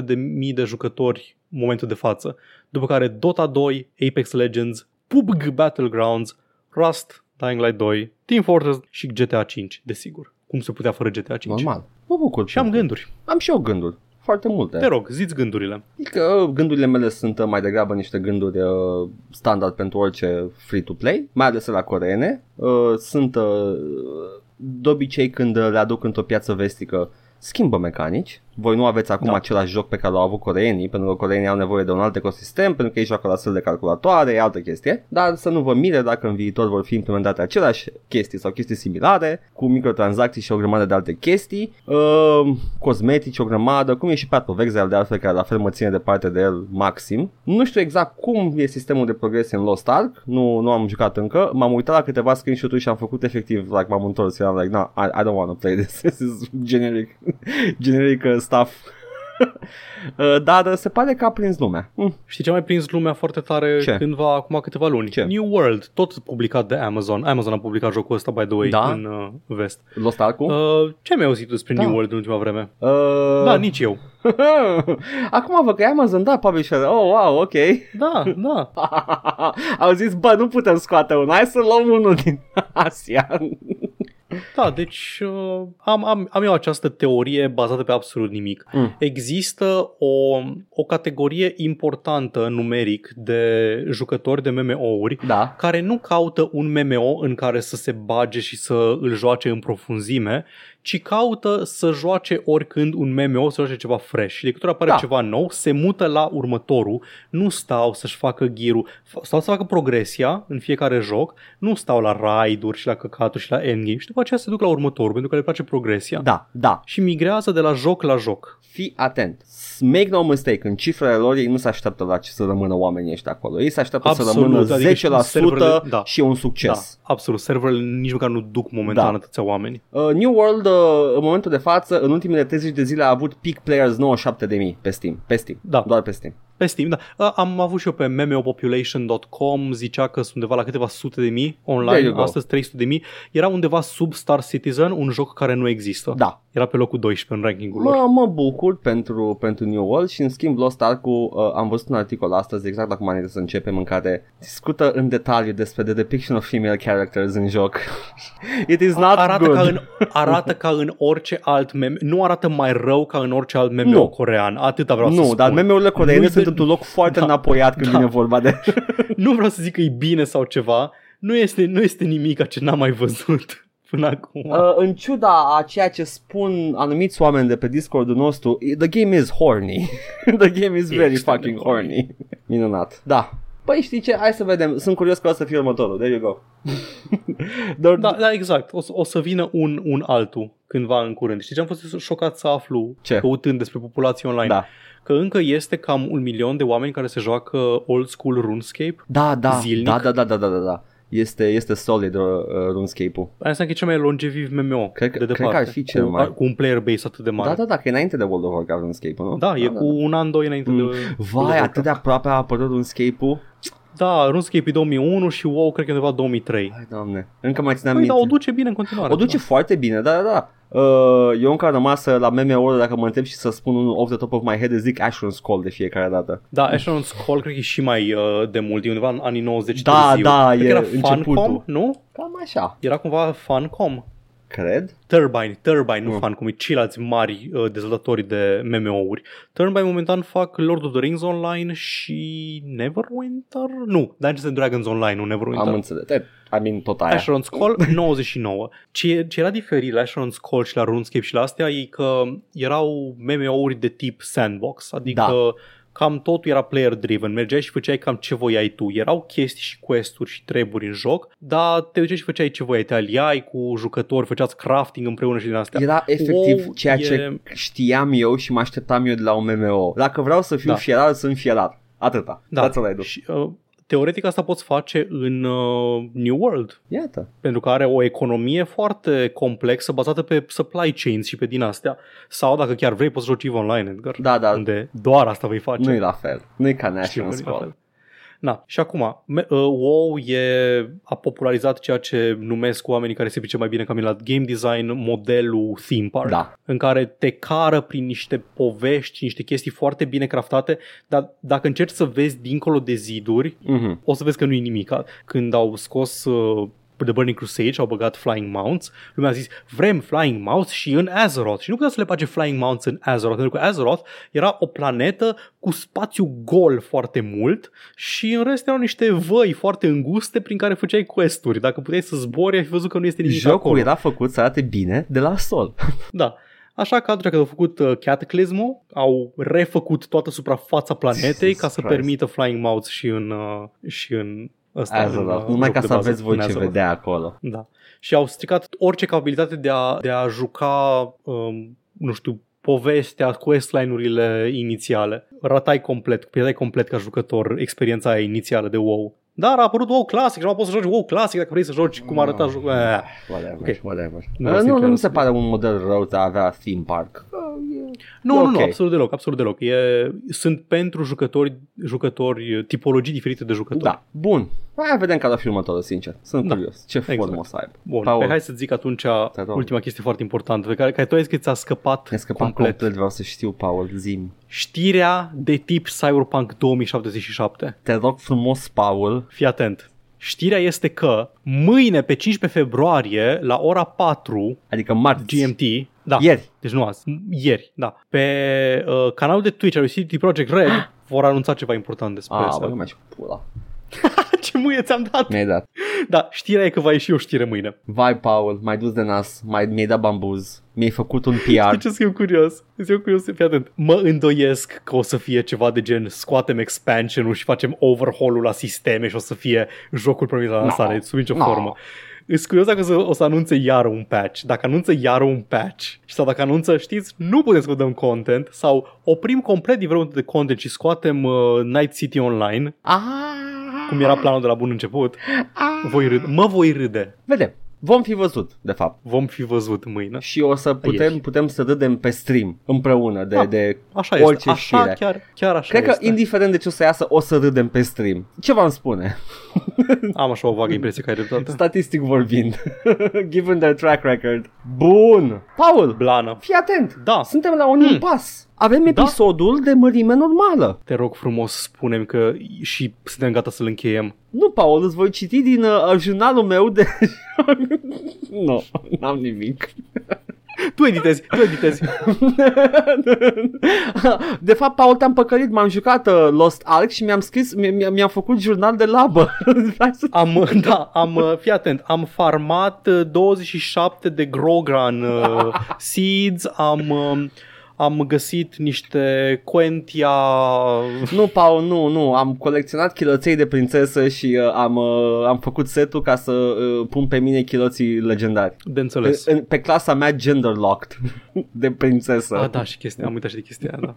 500.000 de jucători în momentul de față. După care Dota 2, Apex Legends, PUBG Battlegrounds, Rust, Dying Light 2, Team Fortress și GTA 5, desigur. Cum se putea fără GTA 5? Normal. Mă bucur. Și am pentru- gânduri. Am și eu gânduri. Foarte multe. Te rog, ziți gândurile. Adică gândurile mele sunt uh, mai degrabă niște gânduri uh, standard pentru orice free-to-play, mai ales la coreene. Uh, sunt uh, de obicei când uh, le aduc într-o piață vestică schimbă mecanici. Voi nu aveți acum Da. același joc pe care l-au avut coreenii, pentru că coreenii au nevoie de un alt ecosistem, pentru că ei joacă la săl de calculatoare, e altă chestie. Dar să nu vă mire dacă în viitor vor fi implementate aceleași chestii sau chestii similare, cu microtransacții și o grămadă de alte chestii, uh, cosmetici, o grămadă, cum e și Path of Exile de altfel, care la fel mă ține departe de el maxim. Nu știu exact cum e sistemul de progresie în Lost Ark, nu, nu am jucat încă, m-am uitat la câteva screenshot-uri și am făcut efectiv, like, m-am întors și am like, no, I, I don't want to play this, (laughs) this is generic, generic uh, stuff. (laughs) Uh, Dar uh, se pare că a prins lumea. Mm. Știi ce a mai prins lumea foarte tare Ce? cândva, acum câteva luni? Ce? New World, tot publicat de Amazon. Amazon a publicat jocul ăsta, by the way, Da? în uh, vest. Lost Ark-ul? Uh, ce mi-ai auzit despre Da. New World în ultima vreme? Uh, Da, nici eu. (laughs) Acum văd că e Amazon, da, publisher. Oh, wow, ok. Da, da. (laughs) Au zis, bă, nu putem scoate unul, hai să luăm unul din Asia. Da, deci uh, am, am, am eu această teorie bazată pe absolut nimic. Mm. Există o, o categorie importantă numeric de jucători de MMO-uri Da. care nu caută un MMO în care să se bage și să îl joace în profunzime, ci caută să joace oricând un MMO, să joace ceva fresh. Și de câte ori apare Da. ceva nou, se mută la următorul, nu stau să-și facă ghirul, stau să facă progresia în fiecare joc, nu stau la raid-uri și la căcaturi și la endgame și după aceea se duc la următorul pentru că le place progresia. Da, da. Și migrează de la joc la joc. Fii atent. Make no mistake, în cifrele lor ei nu se așteaptă la ce să rămână oamenii ăștia acolo. Ei se așteaptă Absolut, să rămână adică 10% și serverele- da. și e un succes. Da, absolut. Serverele nici măcar nu duc momentan Da. atâția oameni. Uh, New World, uh, în momentul de față, în ultimele 30 de zile a avut peak players 97.000 pe Steam. Pe Steam. Da. Doar pe Steam. Pe Steam, da. A, Am avut și eu pe memopopulation.com, zicea că sunt undeva la câteva sute de mii There online, you go. astăzi 300 de mii. Era undeva sub Star Citizen, un joc care nu există. Da. Era pe locul 12 în rankingul lor. Mă, mă bucur pentru, pentru New World și în schimb Lost Ark-ul uh, am văzut un articol astăzi exact acum înainte să începem în care discută în detaliu despre the depiction of female characters în joc. (laughs) It is not arată, good. ca în, arată ca în orice alt meme. Nu arată mai rău ca în orice alt meme Nu. corean. Atâta vreau să nu, spun. dar meme-urile coreene Nu-i sunt de- într-un loc foarte Da. înapoiat când Da. vine vorba de... (laughs) Nu vreau să zic că e bine sau ceva. Nu este, nu este nimic ce n-am mai văzut (laughs) până acum. Uh, în ciuda a ceea ce spun anumiți oameni de pe Discordul nostru, the game is horny. (laughs) the game is E very extrem de fucking horny. Minunat. Da. Păi știi ce? Hai să vedem. Sunt curios că o să fie următorul. There you go. Dar, Da, da, exact. O să, o să vină un, un altul cândva în curând. Știi ce am fost șocat să aflu Ce? căutând despre populație online? Da. Că încă este cam un milion de oameni care se joacă old school RuneScape. Da, da, Zilnic? da, da, da, da, da, da, da. Este, este solid uh, RuneScape-ul. Aia înseamnă că e cel mai longeviv MMO Cred că- de cred departe. că ar fi cel cu, mai- Cu un player base atât de mare. Da, da, da, că e înainte de World of Warcraft RuneScape-ul, nu? Da, e cu un an, doi înainte Mm. de... World of Vai, Warcraft. atât de aproape a apărut RuneScape-ul. Da, RuneScape e 2001 și WoW cred că e undeva 2003. Hai, doamne, încă mai țineam Păi, minte. da, o duce bine în continuare. o duce da. foarte bine, da, da, da. Uh, eu încă am rămas uh, la meme-uri dacă mă întreb și să spun unul off the top of my head, zic Asheron's Call de fiecare dată. Da, Asheron's Call cred că e și mai uh, de mult, e undeva în anii 90 Da, târziu. da, cred e că era începutul. Funcom, nu? Cam așa, Era cumva Funcom. Cred. Turbine, Turbine, nu Mm. Funcom, e ceilalți mari uh, dezvoltatori de MMO-uri. Turbine momentan fac Lord of the Rings Online și Neverwinter? Nu, Dungeons and Dragons Online, nu Neverwinter. Am înțeles. E, I mean, tot aia. Asheron's Call 99. Ce, ce era diferit la Asheron's Call și la RuneScape și la astea e că erau MMO-uri de tip sandbox, adică Da. Cam totul era player driven, mergeai și făceai cam ce voiai tu. Erau chestii și quest-uri și treburi în joc, dar te duceai și făceai ce voiai, te aliai cu jucători, făceați crafting împreună și din astea. Era efectiv WoW ceea e- ce știam eu și mă așteptam eu de la un MMO. Dacă vreau să fiu Da. fierar, sunt fierar. Atâta. Da, That's all I do. și, uh, teoretic asta poți face în uh, New World, Iată. pentru că are o economie foarte complexă bazată pe supply chains și pe din astea. Sau dacă chiar vrei poți joci EVE Online, Edgar, Da, da. unde doar asta vei face. Nu e la fel. Nu e ca Știu că National nu e la Scroll. Fel. Na, și acum, me- uh, WoW e, a popularizat ceea ce numesc oamenii care se pricep mai bine ca mine la game design, modelul theme park, Da. în care te cară prin niște povești, niște chestii foarte bine craftate, dar dacă încerci să vezi dincolo de ziduri, Mhm. o să vezi că nu e nimic. Când au scos uh, The Burning Crusade și au băgat Flying Mounts, lumea a zis, vrem Flying Mounts și în Azeroth. Și nu putea să le bage Flying Mounts în Azeroth, pentru că Azeroth era o planetă cu spațiu gol foarte mult și în rest erau niște văi foarte înguste prin care făceai questuri. Dacă puteai să zbori, ai fi văzut că nu este nimic Jocul acolo. era făcut să arate bine de la sol. (laughs) Da. Așa că atunci când au făcut uh, Cataclysm, au refăcut toată suprafața planetei Jesus ca să Christ. permită Flying Mounts și în, uh, și în ăsta, în, Azeroth. uh, Numai jocul ca de să bază, aveți voi în ce Azeroth. vedea acolo. Da. Și au stricat orice capabilitate de a, de a juca, um, nu știu, povestea, questline-urile inițiale. Ratai complet, pierdeai complet ca jucător experiența aia inițială de WoW. Dar a apărut WoW Classic și nu poți să joci WoW Classic dacă vrei să joci cum arăta jocul. Eh. Whatever, Ok. whatever. Nu Uh, o să Nu, intrăm nu mi în se subiect. pare un model rău de a avea theme park. Uh, e- Nu, E nu, ok. nu, absolut deloc, absolut deloc. E, sunt pentru jucători, jucători, tipologii diferite de jucători. Da, bun. Hai vedem care va fi următorul, sincer. Sunt Da. curios. Ce Exact. formă o să aibă. Bun, Paul, Paul, hai să zic atunci Te rog. ultima chestie foarte importantă pe care, care tu ai zis că ți-a scăpat, ne scăpat complet. complet. Vreau să știu, Paul, zim. Știrea de tip Cyberpunk 2077. Te rog frumos, Paul. Fii atent. Știrea este că mâine, pe 15 februarie, la ora 4 Adică marți. GMT, da, Ieri. deci nu azi, ieri, da, pe uh, canalul de Twitch al lui CD Projekt Red (gasps) vor anunța ceva important despre Ah, asta. bă, nu mai și pula. (laughs) (laughs) Ce muie ți-am dat! Mi-ai dat. Da, știrea e că va ieși o știre mâine. Vai, Paul, mai dus de nas, mai, mi-ai dat bambuz, mi-ai făcut un PR. Știi ce sunt eu curios? Sunt eu curios, fii atent. Mă îndoiesc că o să fie ceva de gen scoatem expansion-ul și facem overhaul-ul la sisteme și o să fie jocul promis la lansare, No. sub nicio No. formă. Sunt curios dacă o să, o să anunțe iară un patch. Dacă anunță iară un patch și sau dacă anunță, știți, nu putem să vă dăm content sau oprim complet development de content și scoatem uh, Night City Online, Ah, cum era planul de la bun început, voi râde. mă voi râde. Vedem. Vom fi văzut, de fapt. Vom fi văzut mâine. Și o să putem, Ieri. putem să râdem pe stream împreună de, Da, de Așa este. orice Așa, știre. chiar, chiar așa Cred că este. indiferent de ce o să iasă, o să râdem pe stream. Ce v-am spune? Am așa o vagă impresie că ai dreptate. Statistic vorbind. (laughs) Given their track record. Bun. Paul, Blană. fii atent. Da. Suntem la un Hmm. impas. Avem episodul de mărime normală. Te rog frumos, spunem că și suntem gata să-l încheiem. Nu, Paul, îți voi citi din uh, jurnalul meu de... (laughs) nu, n-am nimic. Tu editezi, tu editezi. (laughs) De fapt, Paul, te-am păcălit, m-am jucat uh, Lost Ark și mi-am scris, mi- mi- mi-am făcut jurnal de labă. (laughs) Hai să- Am, da, am, uh, fii atent, am farmat uh, 27 de Grogran uh, seeds, am, uh, am găsit niște Quentia... nu, Paul, nu, nu, am colecționat chiloței de prințesă și uh, am, uh, am făcut setul ca să uh, pun pe mine chiloții legendari. De înțeles. Pe, în- pe clasa mea gender locked (laughs) de prințesă. Ah, da, și chestia, am uitat și de chestia aia, da.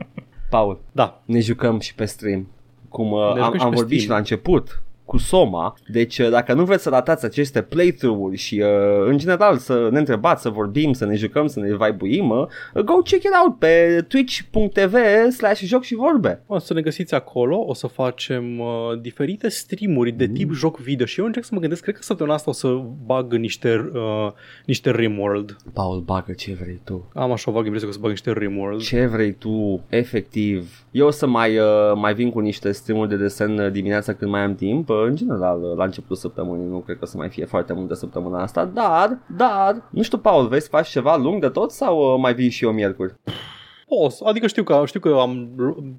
Paul, Da, ne jucăm și pe stream. Cum uh, Ne am, jucăm și am pe vorbit Steam. și la început. Cu Soma. Deci uh, dacă nu vreți să ratați aceste playthrough-uri și uh, în general să ne întrebați, să vorbim, să ne jucăm, să ne vibuim, uh, go check it out pe twitch.tv slash joc și vorbe. O să ne găsiți acolo, o să facem uh, diferite streamuri de tip mm. joc video și eu încerc să mă gândesc, cred că săptămâna asta o să bag niște, uh, niște Rimworld. Paul, bagă ce vrei tu. Am așa o vagă impresie că o să bag niște Rimworld. Ce vrei tu, efectiv. Eu o să mai, uh, mai vin cu niște streamuri de desen uh, dimineața când mai am timp. Uh, în general, uh, la începutul săptămânii nu cred că o să mai fie foarte mult de săptămâna asta, dar, dar, nu știu, Paul, vrei să faci ceva lung de tot sau uh, mai vin și eu miercuri? Pos, adică știu că, știu că am,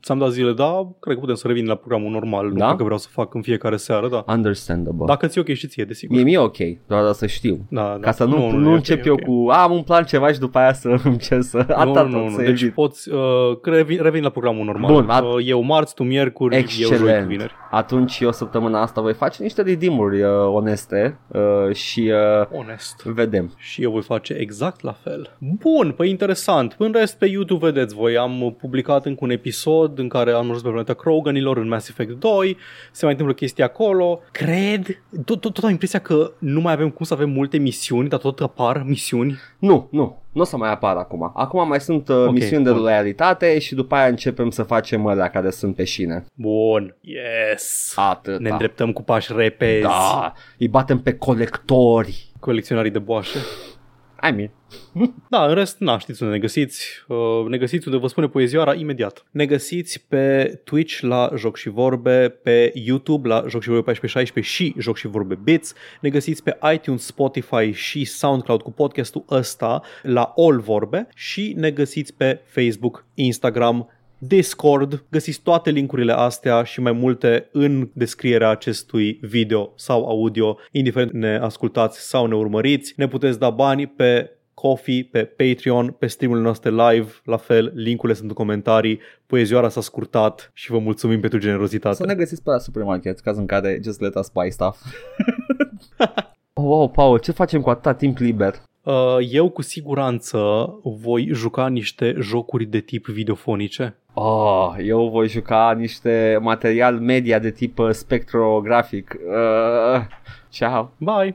ți-am dat zile, dar cred că putem să revin la programul normal. Nu Da? cred că vreau să fac în fiecare seară, da. Understandable. Dacă ți-e ok și ție, desigur. Mie mi-e ok, doar să știu. Da, da. Ca să nu, nu, e nu ok, încep e eu ok. cu am un plan ceva și după aia să (laughs) îmi cer să atâta nu, nu, tot nu. să Deci evit. poți, uh, revin, revin la programul normal. Bun, at- uh, eu marți, tu miercuri, eu joi, tu Excelent. vineri. Atunci eu săptămâna asta voi face niște redeem-uri uh, oneste uh, și uh, Onest. vedem. Și eu voi face exact la fel. Bun, păi interesant. În rest, pe YouTube vedeți voi, am publicat încă un episod în care am ajuns pe planeta Kroganilor în Mass Effect 2. Se mai întâmplă chestii acolo. Cred, tot, tot, tot am impresia că nu mai avem cum să avem multe misiuni, dar tot apar misiuni. Nu, nu, nu o să mai apară acum. Acum mai sunt uh, Ok, misiuni de bun. loialitate și după aia începem să facem alea care sunt pe șine. Bun, yes. Atât. Ne îndreptăm cu pași repezi. Da, îi batem pe colectori. Colecționarii de boașe. I mean, (laughs) Da, în rest, na, știți unde ne găsiți. Uh, ne găsiți unde vă spune poezioara imediat. Ne găsiți pe Twitch la Joc și Vorbe, pe YouTube la Joc și Vorbe 1416 și Joc și Vorbe Bits. Ne găsiți pe iTunes, Spotify și SoundCloud cu podcastul ăsta la All Vorbe și ne găsiți pe Facebook, Instagram, Discord, găsiți toate linkurile astea și mai multe în descrierea acestui video sau audio, indiferent ne ascultați sau ne urmăriți. Ne puteți da bani pe Coffee, pe Patreon, pe streamurile noastre live, la fel, linkurile sunt în comentarii, poezioara s-a scurtat și vă mulțumim pentru generozitate. să ne găsiți pe la supermarket, caz în care just let us buy stuff. oh, (laughs) wow, Paul, ce facem cu atâta timp liber? Uh, Eu cu siguranță voi juca niște jocuri de tip videofonice. Oh, eu voi juca niște material media de tip uh, spectrografic. Uh, ciao. Bye!